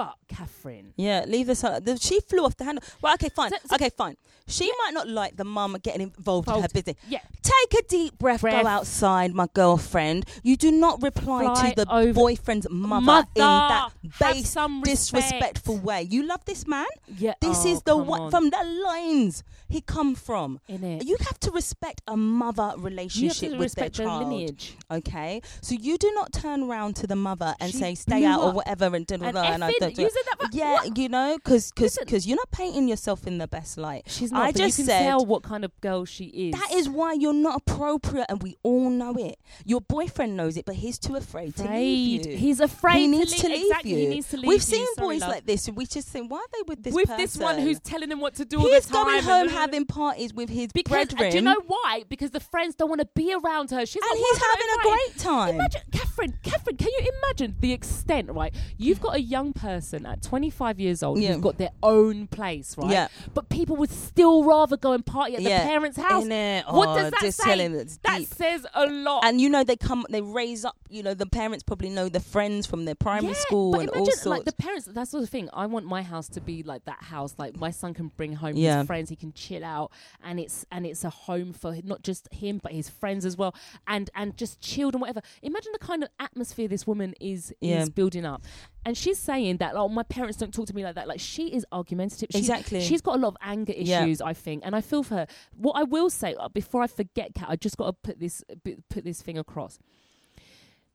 But, Catherine. Yeah, leave this. uh, the- She flew off the handle. Well, okay, fine. So- so- okay, fine. She might not like the mum getting involved in her Involved. business. Yeah. Take a deep breath, Breath. Go outside, my girlfriend. You do not reply Fly to the over- boyfriend's mother, in that have base, some respect. disrespectful way. You love this man. Yeah. This oh, is the come one on. from the lines he come from. You have to respect a mother You have relationship to with their child. lineage. Okay, so you do not turn around to the mother and She say stay out or whatever and da da And da. And I don't. you said that. but Yeah, what? you know, because because because you're not painting yourself in the best light. She's not. I just you can said- tell what kind of girl she is. That is why you're not appropriate, and we all know it. Your boyfriend knows it, but he's too afraid, to leave you. He's afraid he needs to to leave. leave exactly. you. He needs to leave We've you. seen Sorry, boys love. like this, and we just think, why are they with this with person? this one who's telling him what to do all he's the time. going home having parties with his because brethren, do you know why? Because the friends don't want to be around her. She's and he's having a great time. Imagine, Catherine, Catherine, can you imagine the extent, right? You've got a young person at 25 years old Yeah. who's got their own place, right? Yeah. But people would still rather go and party at Yeah. the parents' house. What Oh, does that just say? that says a lot. And you know they come, they raise up. You know the parents probably know the friends from their primary Yeah, school but and imagine, all sorts. Like the parents, that's sort of thing. I want my house to be like that house. Like my son can bring home Yeah. his friends, he can chill out, and it's and it's a home for not just him but his friends as well, and and just chilled and whatever. Imagine the kind of atmosphere this woman is Yeah. is building up, and she's saying that oh my parents don't talk to me like that. Like she is argumentative. She's- Exactly. she's got a lot of anger Yeah. issues. I think, and I feel for her. What I will say uh, before I forget, Kat, I just got to put this put this thing across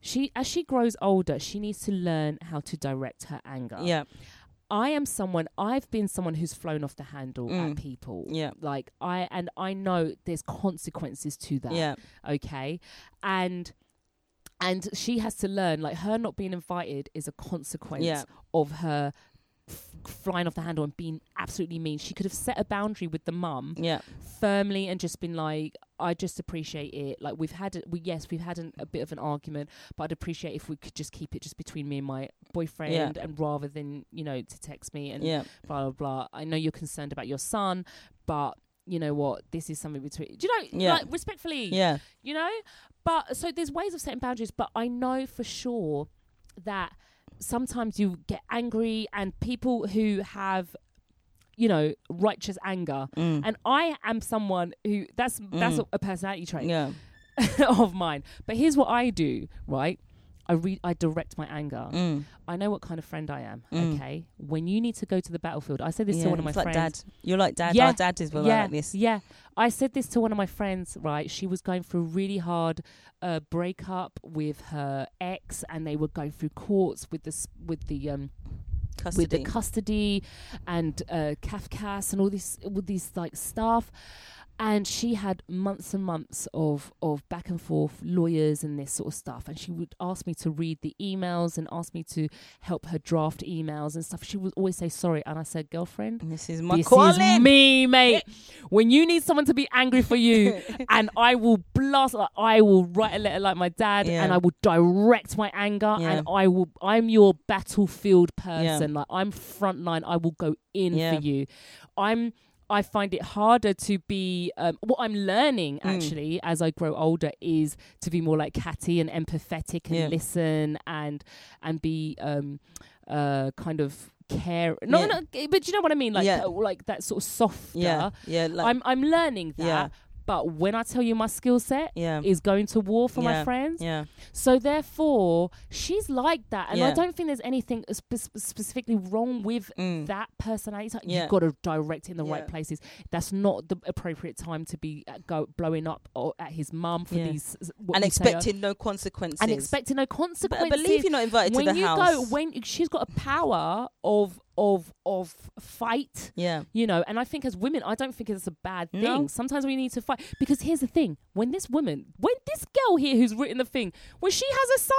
she as she grows older she needs to learn how to direct her anger yeah, i am someone i've been someone who's flown off the handle Mm. at people. Yeah, like i and i know there's consequences to that. Yeah, okay? And and she has to learn like her not being invited is a consequence Yeah. of her f- flying off the handle and being absolutely mean. She could have set a boundary with the mum Yeah. firmly and just been like, I just appreciate it. Like we've had, a, we yes, we've had an, a bit of an argument, but I'd appreciate if we could just keep it just between me and my boyfriend, and rather than you know to text me and Yeah. blah blah blah. I know you're concerned about your son, but you know what? This is something between. Do you know? Yeah. Like respectfully, Yeah. you know. But so there's ways of setting boundaries, but I know for sure that sometimes you get angry and people who have you know righteous anger Mm. and I am someone who that's that's Mm. a, a personality trait Yeah. of mine. But here's what I do, right? I re- I direct my anger. Mm. I know what kind of friend I am. Mm. Okay, when you need to go to the battlefield, I said this yeah. to one of my like friends. dad. You're like dad. Yeah. Our dad is well yeah, like this. yeah. I said this to one of my friends. Right, she was going through a really hard uh, breakup with her ex, and they were going through courts with this with the um Custody. with the custody and uh, Cafcass and all this with these like stuff. And she had months and months of of back and forth lawyers and this sort of stuff. And she would ask me to read the emails and ask me to help her draft emails and stuff. She would always say sorry, and I said, "Girlfriend, this is my this calling. is me, mate. when you need someone to be angry for you, and I will blast, uh, I will write a letter like my dad, Yeah. and I will direct my anger, Yeah. and I will. I'm your battlefield person. Like I'm frontline. I will go in Yeah. for you. I'm. I find it harder to be. Um, what I'm learning Mm. actually as I grow older is to be more like Catty and empathetic and Yeah. listen and and be um uh kind of care. No, Yeah. no, but you know what I mean. Like Yeah. that, like that sort of softer. Yeah. Yeah. Like, I'm I'm learning that. Yeah. But when I tell you my skill set yeah. is going to war for my friends, Yeah. so therefore she's like that, and I don't think there's anything spe- specifically wrong with Mm. that personality. Like Yeah. You've got to direct it in the Yeah. right places. That's not the appropriate time to be uh, go blowing up or at his mum for Yeah. these what And say expecting no consequences. and expecting no But I believe you're not invited when to the you house. go when she's got a power of of of fight yeah. you know and i think as women i don't think it's a bad thing No. sometimes we need to fight because here's the thing when this woman when this girl here who's written the thing when she has a son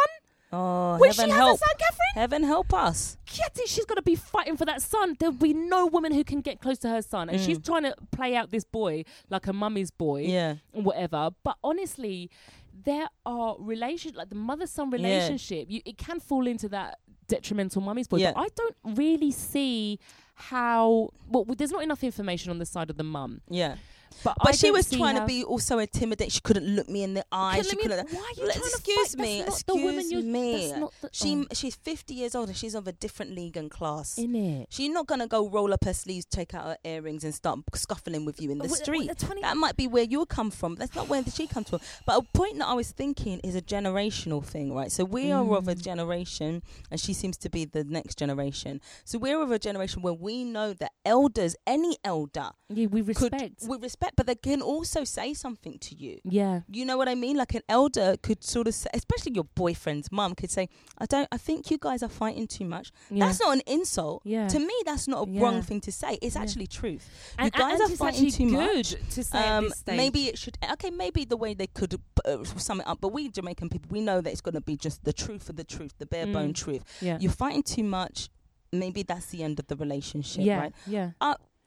Oh, when she heaven has help. a son catherine Heaven help us. Kitty, she's got to be fighting for that son. There'll be no woman who can get close to her son, and Mm. she's trying to play out this boy like a mummy's boy Yeah. whatever. But honestly, there are relations like the mother-son Yeah. relationship. You, it can fall into that detrimental mummy's boy. Yeah. But I don't really see how. Well, there's not enough information on the side of the mum. Yeah. But, But she was trying how- to be also intimidating. She couldn't look me in the eye. She couldn't. Why are you trying to excuse fight? me, That's not the woman excuse you're, me. The, She oh, she's 50 years old and she's of a different league and class. in it. She's not gonna go roll up her sleeves, take out her earrings, and start scuffling with you in the wait, street. the 20 That might be where you come from. That's not where she comes from. But a point that I was thinking is a generational thing, right? So we are of a Mm. generation, and she seems to be the next generation. So we're of a generation where we know that elders, any elder, yeah, we could respect. Respect, but they can also say something to you. yeah. You know what I mean? Like an elder could sort of say, especially your boyfriend's mum could say, "I don't. I think you guys are fighting too much." Yeah. That's not an insult. yeah. To me, that's not a Yeah. wrong thing to say. It's actually truth. and, you guys and are fighting too good much. to say Um, maybe it should. Okay, maybe the way they could uh, sum it up, but we Jamaican people, we know that it's going to be just the truth of the truth, the bare bone Mm. truth. yeah. You're fighting too much. Maybe that's the end of the relationship, yeah, right? yeah.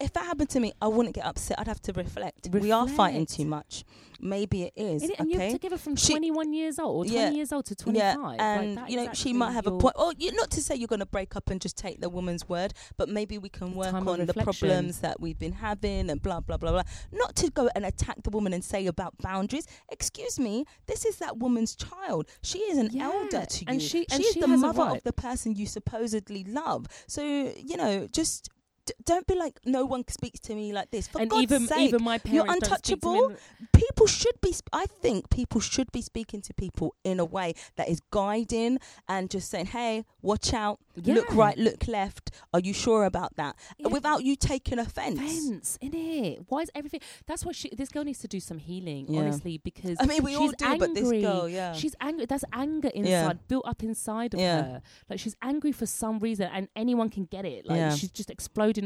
If that happened to me, I wouldn't get upset. I'd have to reflect. We are fighting too much. Maybe it is. It? And you're okay. together from She- 21 years old, or 20 Yeah, years old to 25. Yeah, and that you know she might have a point. Oh, you not to say you're going to break up and just take the woman's word, but maybe we can work on the problems that we've been having and blah blah blah blah. Not to go and attack the woman and say about boundaries. Excuse me, this is that woman's child. She is an Yeah, elder to and you. she- and is she the mother right. of the person you supposedly love. So you know, just. D- Don't be like no one speaks to me like this. For and God's even sake, even my parents you're don't speak to me untouchable. people should be sp- i think people should be speaking to people in a way that is guiding and just saying hey watch out look right look left are you sure about that Yeah. without you taking offense Fence in it. Why is everything? That's why she. This girl needs to do some healing, Yeah. honestly, because i mean we all she's do but this angry. girl yeah She's angry. That's anger inside, Yeah. built up inside of Yeah. her. Like she's angry for some reason, and anyone can get it. Like Yeah. she's just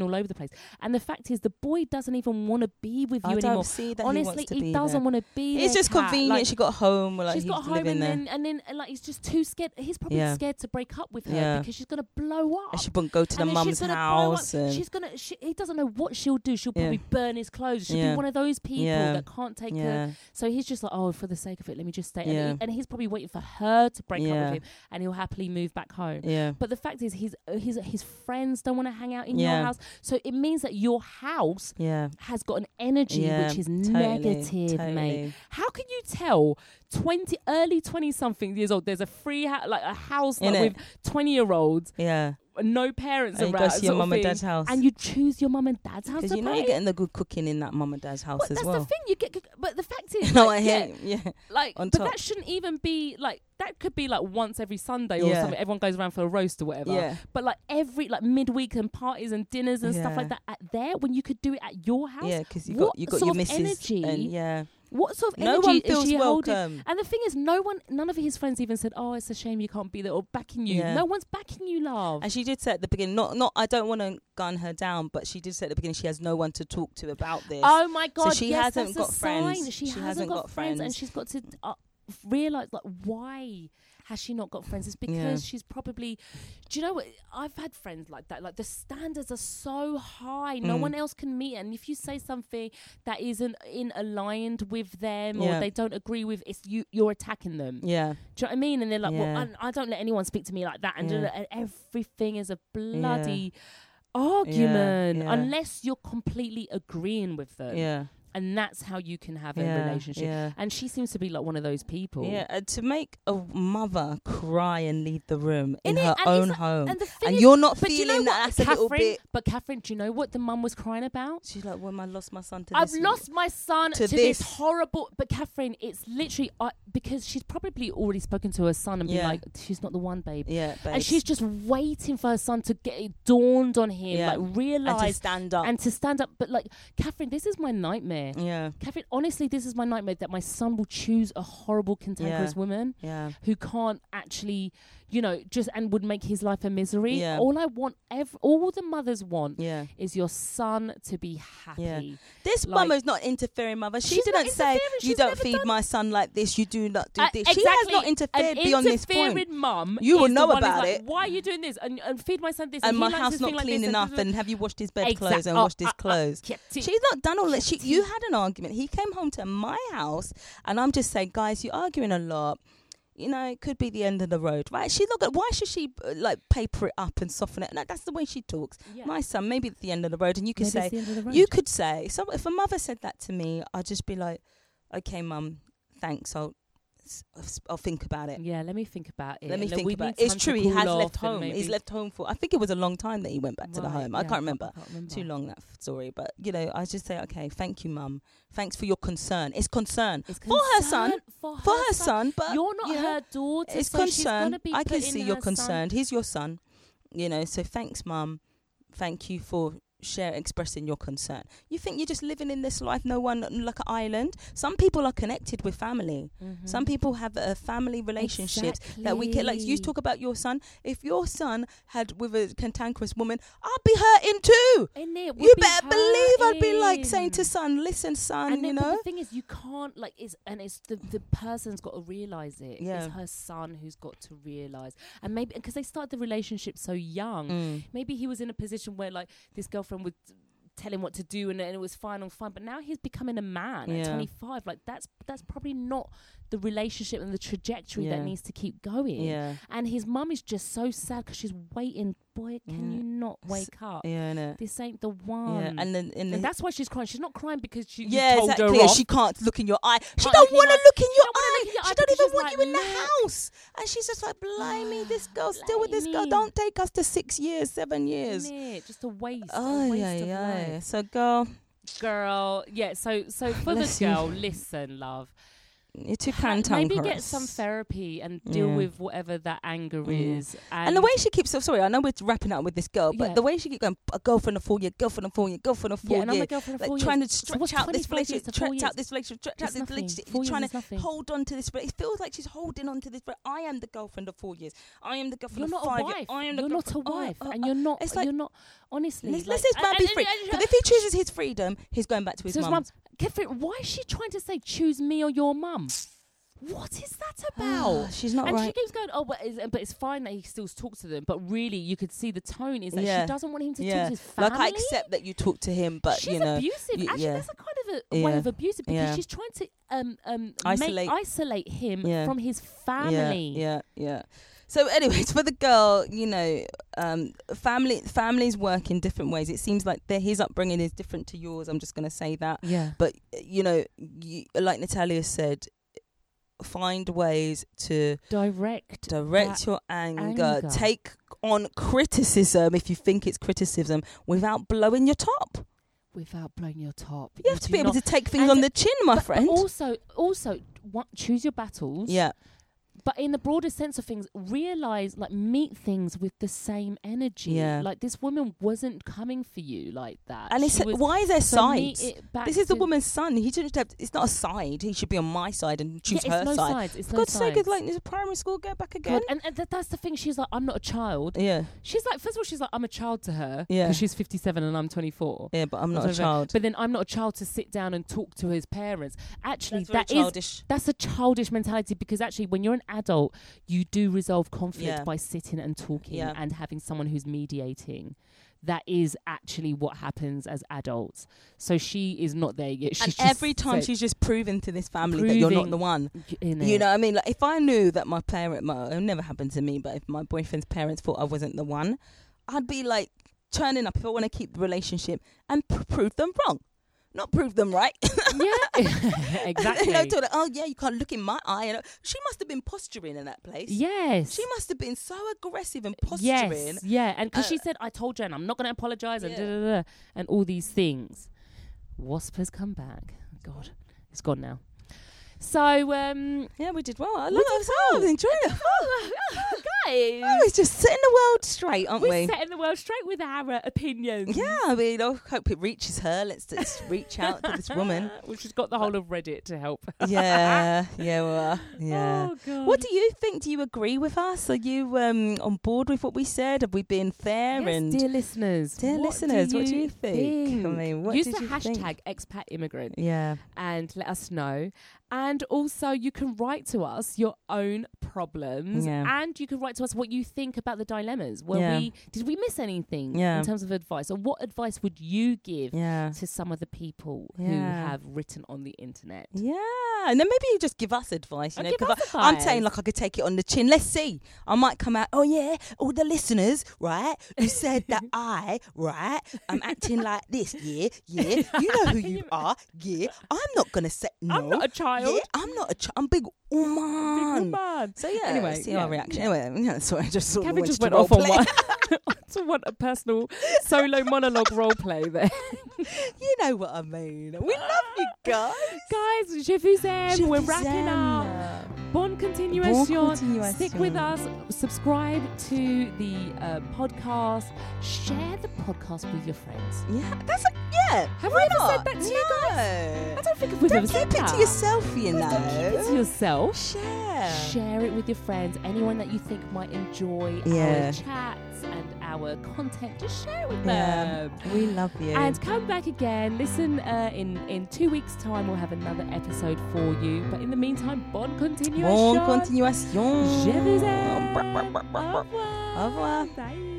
all over the place. And the fact is, the boy doesn't even want to be with you i anymore. don't see that he Honestly, he be doesn't want to be. It's just convenient. Like, she got home. Like she's he's got home and then and then and like he's just too scared. He's probably Yeah. scared to break up with her Yeah. because she's gonna blow up. and she wouldn't go to the mum's she's blow up. house. And She's gonna. She, he doesn't know what she'll do. She'll probably burn his clothes. She'll be one of those people that can't take her. So he's just like, oh, for the sake of it, let me just stay. And, he, and he's probably waiting for her to break up with him, and he'll happily move back home. yeah, But the fact is, his his his friends don't want to hang out in your house, so it means that your house yeah. has got an energy Yeah, which is totally, negative, mate. How can you tell twenty early twenty something years old? There's a free ha- like a house like, with twenty year olds, Yeah, no parents and you go to your mum and dad's house. and you choose your mum and dad's house because you know play. you're getting the good cooking in that mum and dad's house But as that's well. the thing you get. But the fact is, know like, I yeah, hear? Yeah, like, on but top. that shouldn't even be like that. Could be like once every Sunday or Yeah. something. Everyone goes around for a roast or whatever. yeah, But like every like midweek and parties and dinners and stuff like that at there when you could do it at your house. yeah. Because you What got you got your missus energy and yeah. What sort of No energy is she holding? And the thing is, no one, none of his friends even said, "Oh, it's a shame you can't be there," or backing you. Yeah. No one's backing you, love. And she did say at the beginning, not not I don't want to gun her down, but she did say at the beginning she has no one to talk to about this. oh my god! she yes, hasn't got friends. She, She hasn't, got, got friends, and she's got to uh, realize like why has she not got friends? It's because Yeah. she's probably. Do you know what? I've had friends like that. Like the standards are so high, no Mm. one else can meet. And if you say something that isn't in aligned with them or they don't agree with, it's you. You're attacking them. yeah, Do you know what I mean? And they're like, Yeah. well, I, I don't let anyone speak to me like that. And, Yeah. and everything is a bloody argument yeah. unless you're completely agreeing with them. yeah, And that's how you can have a relationship. Yeah. And she seems to be like one of those people. Yeah, uh, to make a mother cry and leave the room in her And own home, And the and is, you're not do you know feeling that that's a little bit. But Catherine, do you know what the mum was crying about? She's like, "When I lost my son to this. I've lost my son to, to this. this. horrible. But Catherine, it's literally uh, because she's probably already spoken to her son and been Yeah. like, "She's not the one, babe." Yeah, And she's just waiting for her son to get it dawned on him, Yeah. like and to realize stand up. and to stand up. But like, Catherine, this is my nightmare. Yeah, Catherine, honestly, this is my nightmare that my son will choose a horrible, cantankerous Yeah. woman yeah, who can't actually, you know, just and would make his life a misery. Yeah. All I want, ev- all the mothers want, yeah. is your son to be happy. This Like- is not interfering, mother. She didn't say you don't feed my son like this. You do not do Uh, this. She has not interfered beyond this point. interfering mum. You will know about like, it. Why are you doing this? And, and feed my son this. And he my house this not thing like clean enough, and, and have you washed his bed clothes and oh, washed his uh, uh, clothes? She's not done all that. She, you had an argument. He came home to my house, and I'm just saying, guys, you're arguing a lot. You know, it could be the end of the road, right? She's not. Gonna, why should she uh, like paper it up and soften it? No, that's the way she talks. Yeah. My son, maybe it's the end of the road, and you could Maybe say, the end of the road. you could say, so if a mother said that to me, I'd just be like, okay, mum, thanks. I'll I'll think about it. Yeah, let me think about it. Let me think about it. It's true. He has left home. He's left home for. I think it was a long time that he went back to the Right, home. I can't remember. can't remember. Too long that story, but you know, I just say, okay, thank you, mum. Thanks for your concern. It's concern It's for her son, For her, for her son. son, but You're not you know, her daughter, It's so concern. I can see you're son- concerned. He's your son, you know. So thanks, mum. Thank you for share expressing your concern. You think you're just living in this life, no one like an island. Some people are connected with family. Mhm. Some people have a family relationships that we can like you talk about your son. If your son had with a cantankerous woman, I'd be hurting too. Innit? Would You be better believe I'd be like saying to son, listen, son, and you then, know. the thing is, you can't like it's and it's the the person's got to realize it. Yeah. It's her son who's got to realize, and maybe because they start the relationship so young, Mm. maybe he was in a position where like this girlfriend would tell him what to do and, and it was fine and fine but now he's becoming a man Yeah. at 25 like that's that's probably not the relationship and the trajectory Yeah. that needs to keep going Yeah, and his mum is just so sad because she's waiting boy can Yeah. you not wake up yeah, no. this ain't the one yeah. And then the and that's why she's crying she's not crying because she you yeah, told exactly. her off. She can't look in your eye. She don't want to look in your eye. look in your She don't even want like, you in the house. And she's just like, blimey, this girl's still with this girl. Don't take us to six years, seven years. Just a waste Oh a waste yeah, yeah. life. So girl, girl yeah so so for the Bless you. girl listen love you're too cantankerous. maybe get some therapy and deal Yeah. with whatever that anger Yeah. is and, And the way she keeps, so sorry, I know we're wrapping up with this girl, but Yeah. the way she keeps going, a girlfriend of four year, girlfriend of four year, girlfriend of four yeah, and I'm year, a girlfriend like four trying years. to stretch out this relationship, stretch out this relationship, stretch out this relationship. Years trying to hold on to this. But It feels like she's holding on to this. But I am the girlfriend of four years. I am the girlfriend You're of not a five wife. years. I am the You're not a oh, wife, oh, and oh. you're not. It's like- you're not. Honestly, Let's, like, this man be free. if he chooses his freedom, he's going back to his mum. Catherine, why is she trying to say choose me or your mum? What is that about? She's not and she keeps going, oh, but it's, but it's fine that he still talks to them. But really, you could see the tone is that Yeah. she doesn't want him to talk to his family. Like I accept that you talk to him, but she's you know, abusive. y- Actually, yeah. that's a kind of a, a way Yeah. of abusive because Yeah. she's trying to um um Isolate. make, isolate him Yeah. from his family. Yeah, yeah, yeah. So, anyways, for the girl, you know, um, family families work in different ways. It seems like their his upbringing is different to yours. I'm just going to say that. yeah. But you know, you, like Natalia said, find ways to Direct. direct your anger, anger. take on criticism if you think it's criticism without blowing your top. without blowing your top. You have to be able to take things and on the chin, my friend. also, also, what, choose your battles. yeah, But in the broader sense of things, realize like meet things with the same energy. Yeah. Like this woman wasn't coming for you like that. and it's why is there sides? This is the woman's son. He shouldn't have. It's not a side. He should be on my side and choose yeah, her it's no side. sides. It's For no God's sake, sides. it's like it's a primary school. Go back again. God, and, and th- that's the thing. She's like, I'm not a child. yeah, She's like, first of all, she's like, I'm a child to her. Yeah. Because she's 57 and I'm 24. yeah, but I'm not a child. But then I'm not a child to sit down and talk to his parents. Actually, That's that is childish. that's a childish mentality because actually when you're an adult you do resolve conflict Yeah. by sitting and talking Yeah. and having someone who's mediating. That is actually what happens as adults. So she is not there yet. And she's just every time she's just proven to this family that you're not the one. You know, what I mean, like if I knew that my parent, my, it never happened to me, but if my boyfriend's parents thought I wasn't the one, I'd be like turning up. If I want to keep the relationship and pr- prove them wrong, not prove them right. yeah exactly you know, to the, oh yeah, you can't look in my eye. Know, she must have been posturing in that place. yes She must have been so aggressive and posturing. yes yeah and because she Uh, said i told Jen i'm not going to apologize and Yeah. da, da, da, and all these things wasp has come back god it's gone now so um Yeah, we did well. I love it. I was enjoying it. guys Oh, it's just setting the world straight, aren't We're we? setting the world straight with our uh, opinions. Yeah, I mean, I hope it reaches her. Let's just reach out to this woman. well, she's got the whole of Reddit to help. Yeah, yeah, well, yeah. Oh, God. What do you think? Do you agree with us? Are you um, on board with what we said? Have we been fair? Yes, and dear listeners, Dear what listeners, what do you think? I mean, what use did the you hashtag think? expat immigrant yeah, and let us know. And also, you can write to us your own problems, Yeah. and you can write to us what you think about the dilemmas. Where Yeah. we did we miss anything Yeah. in terms of advice, or what advice would you give to some of the people who have written on the internet? yeah. And then maybe you just give us advice. You Or know, give 'cause us I, I'm saying like I could take it on the chin. Let's see. I might come out. Oh yeah, all the listeners, right? Who said that I, right? I'm acting like this. Yeah, yeah. You know who you are. Yeah. I'm not gonna say no. I'm not a child. Yeah, I'm not a child. I'm big woman. man. So yeah, Anyway, see yeah, our reaction. Anyway, yeah, sorry, I just sort of Kevin went just went off on one. to want a personal solo monologue role play there. you know what I mean. We love you guys. Guys, je vous aime. Je We're vous wrapping up. aime. Bon continuation. Bon continuation. Stick with us. Subscribe to the uh, podcast. Share the podcast with your friends. Yeah, that's a, yeah. Have we ever said not? that to you no. I don't think we've Don't ever keep said it that. to yourself, you know. Don't keep it to yourself. Share. Share it with your friends. Anyone that you think might enjoy Yeah. our chats and our content, just share it with Yeah, them. we love you. And come back again. Listen, uh, in in two weeks' time, we'll have another episode for you. But in the meantime, bon continuation. Bon continuation. Je vous aime. Au revoir. Au revoir. Au revoir. Bye.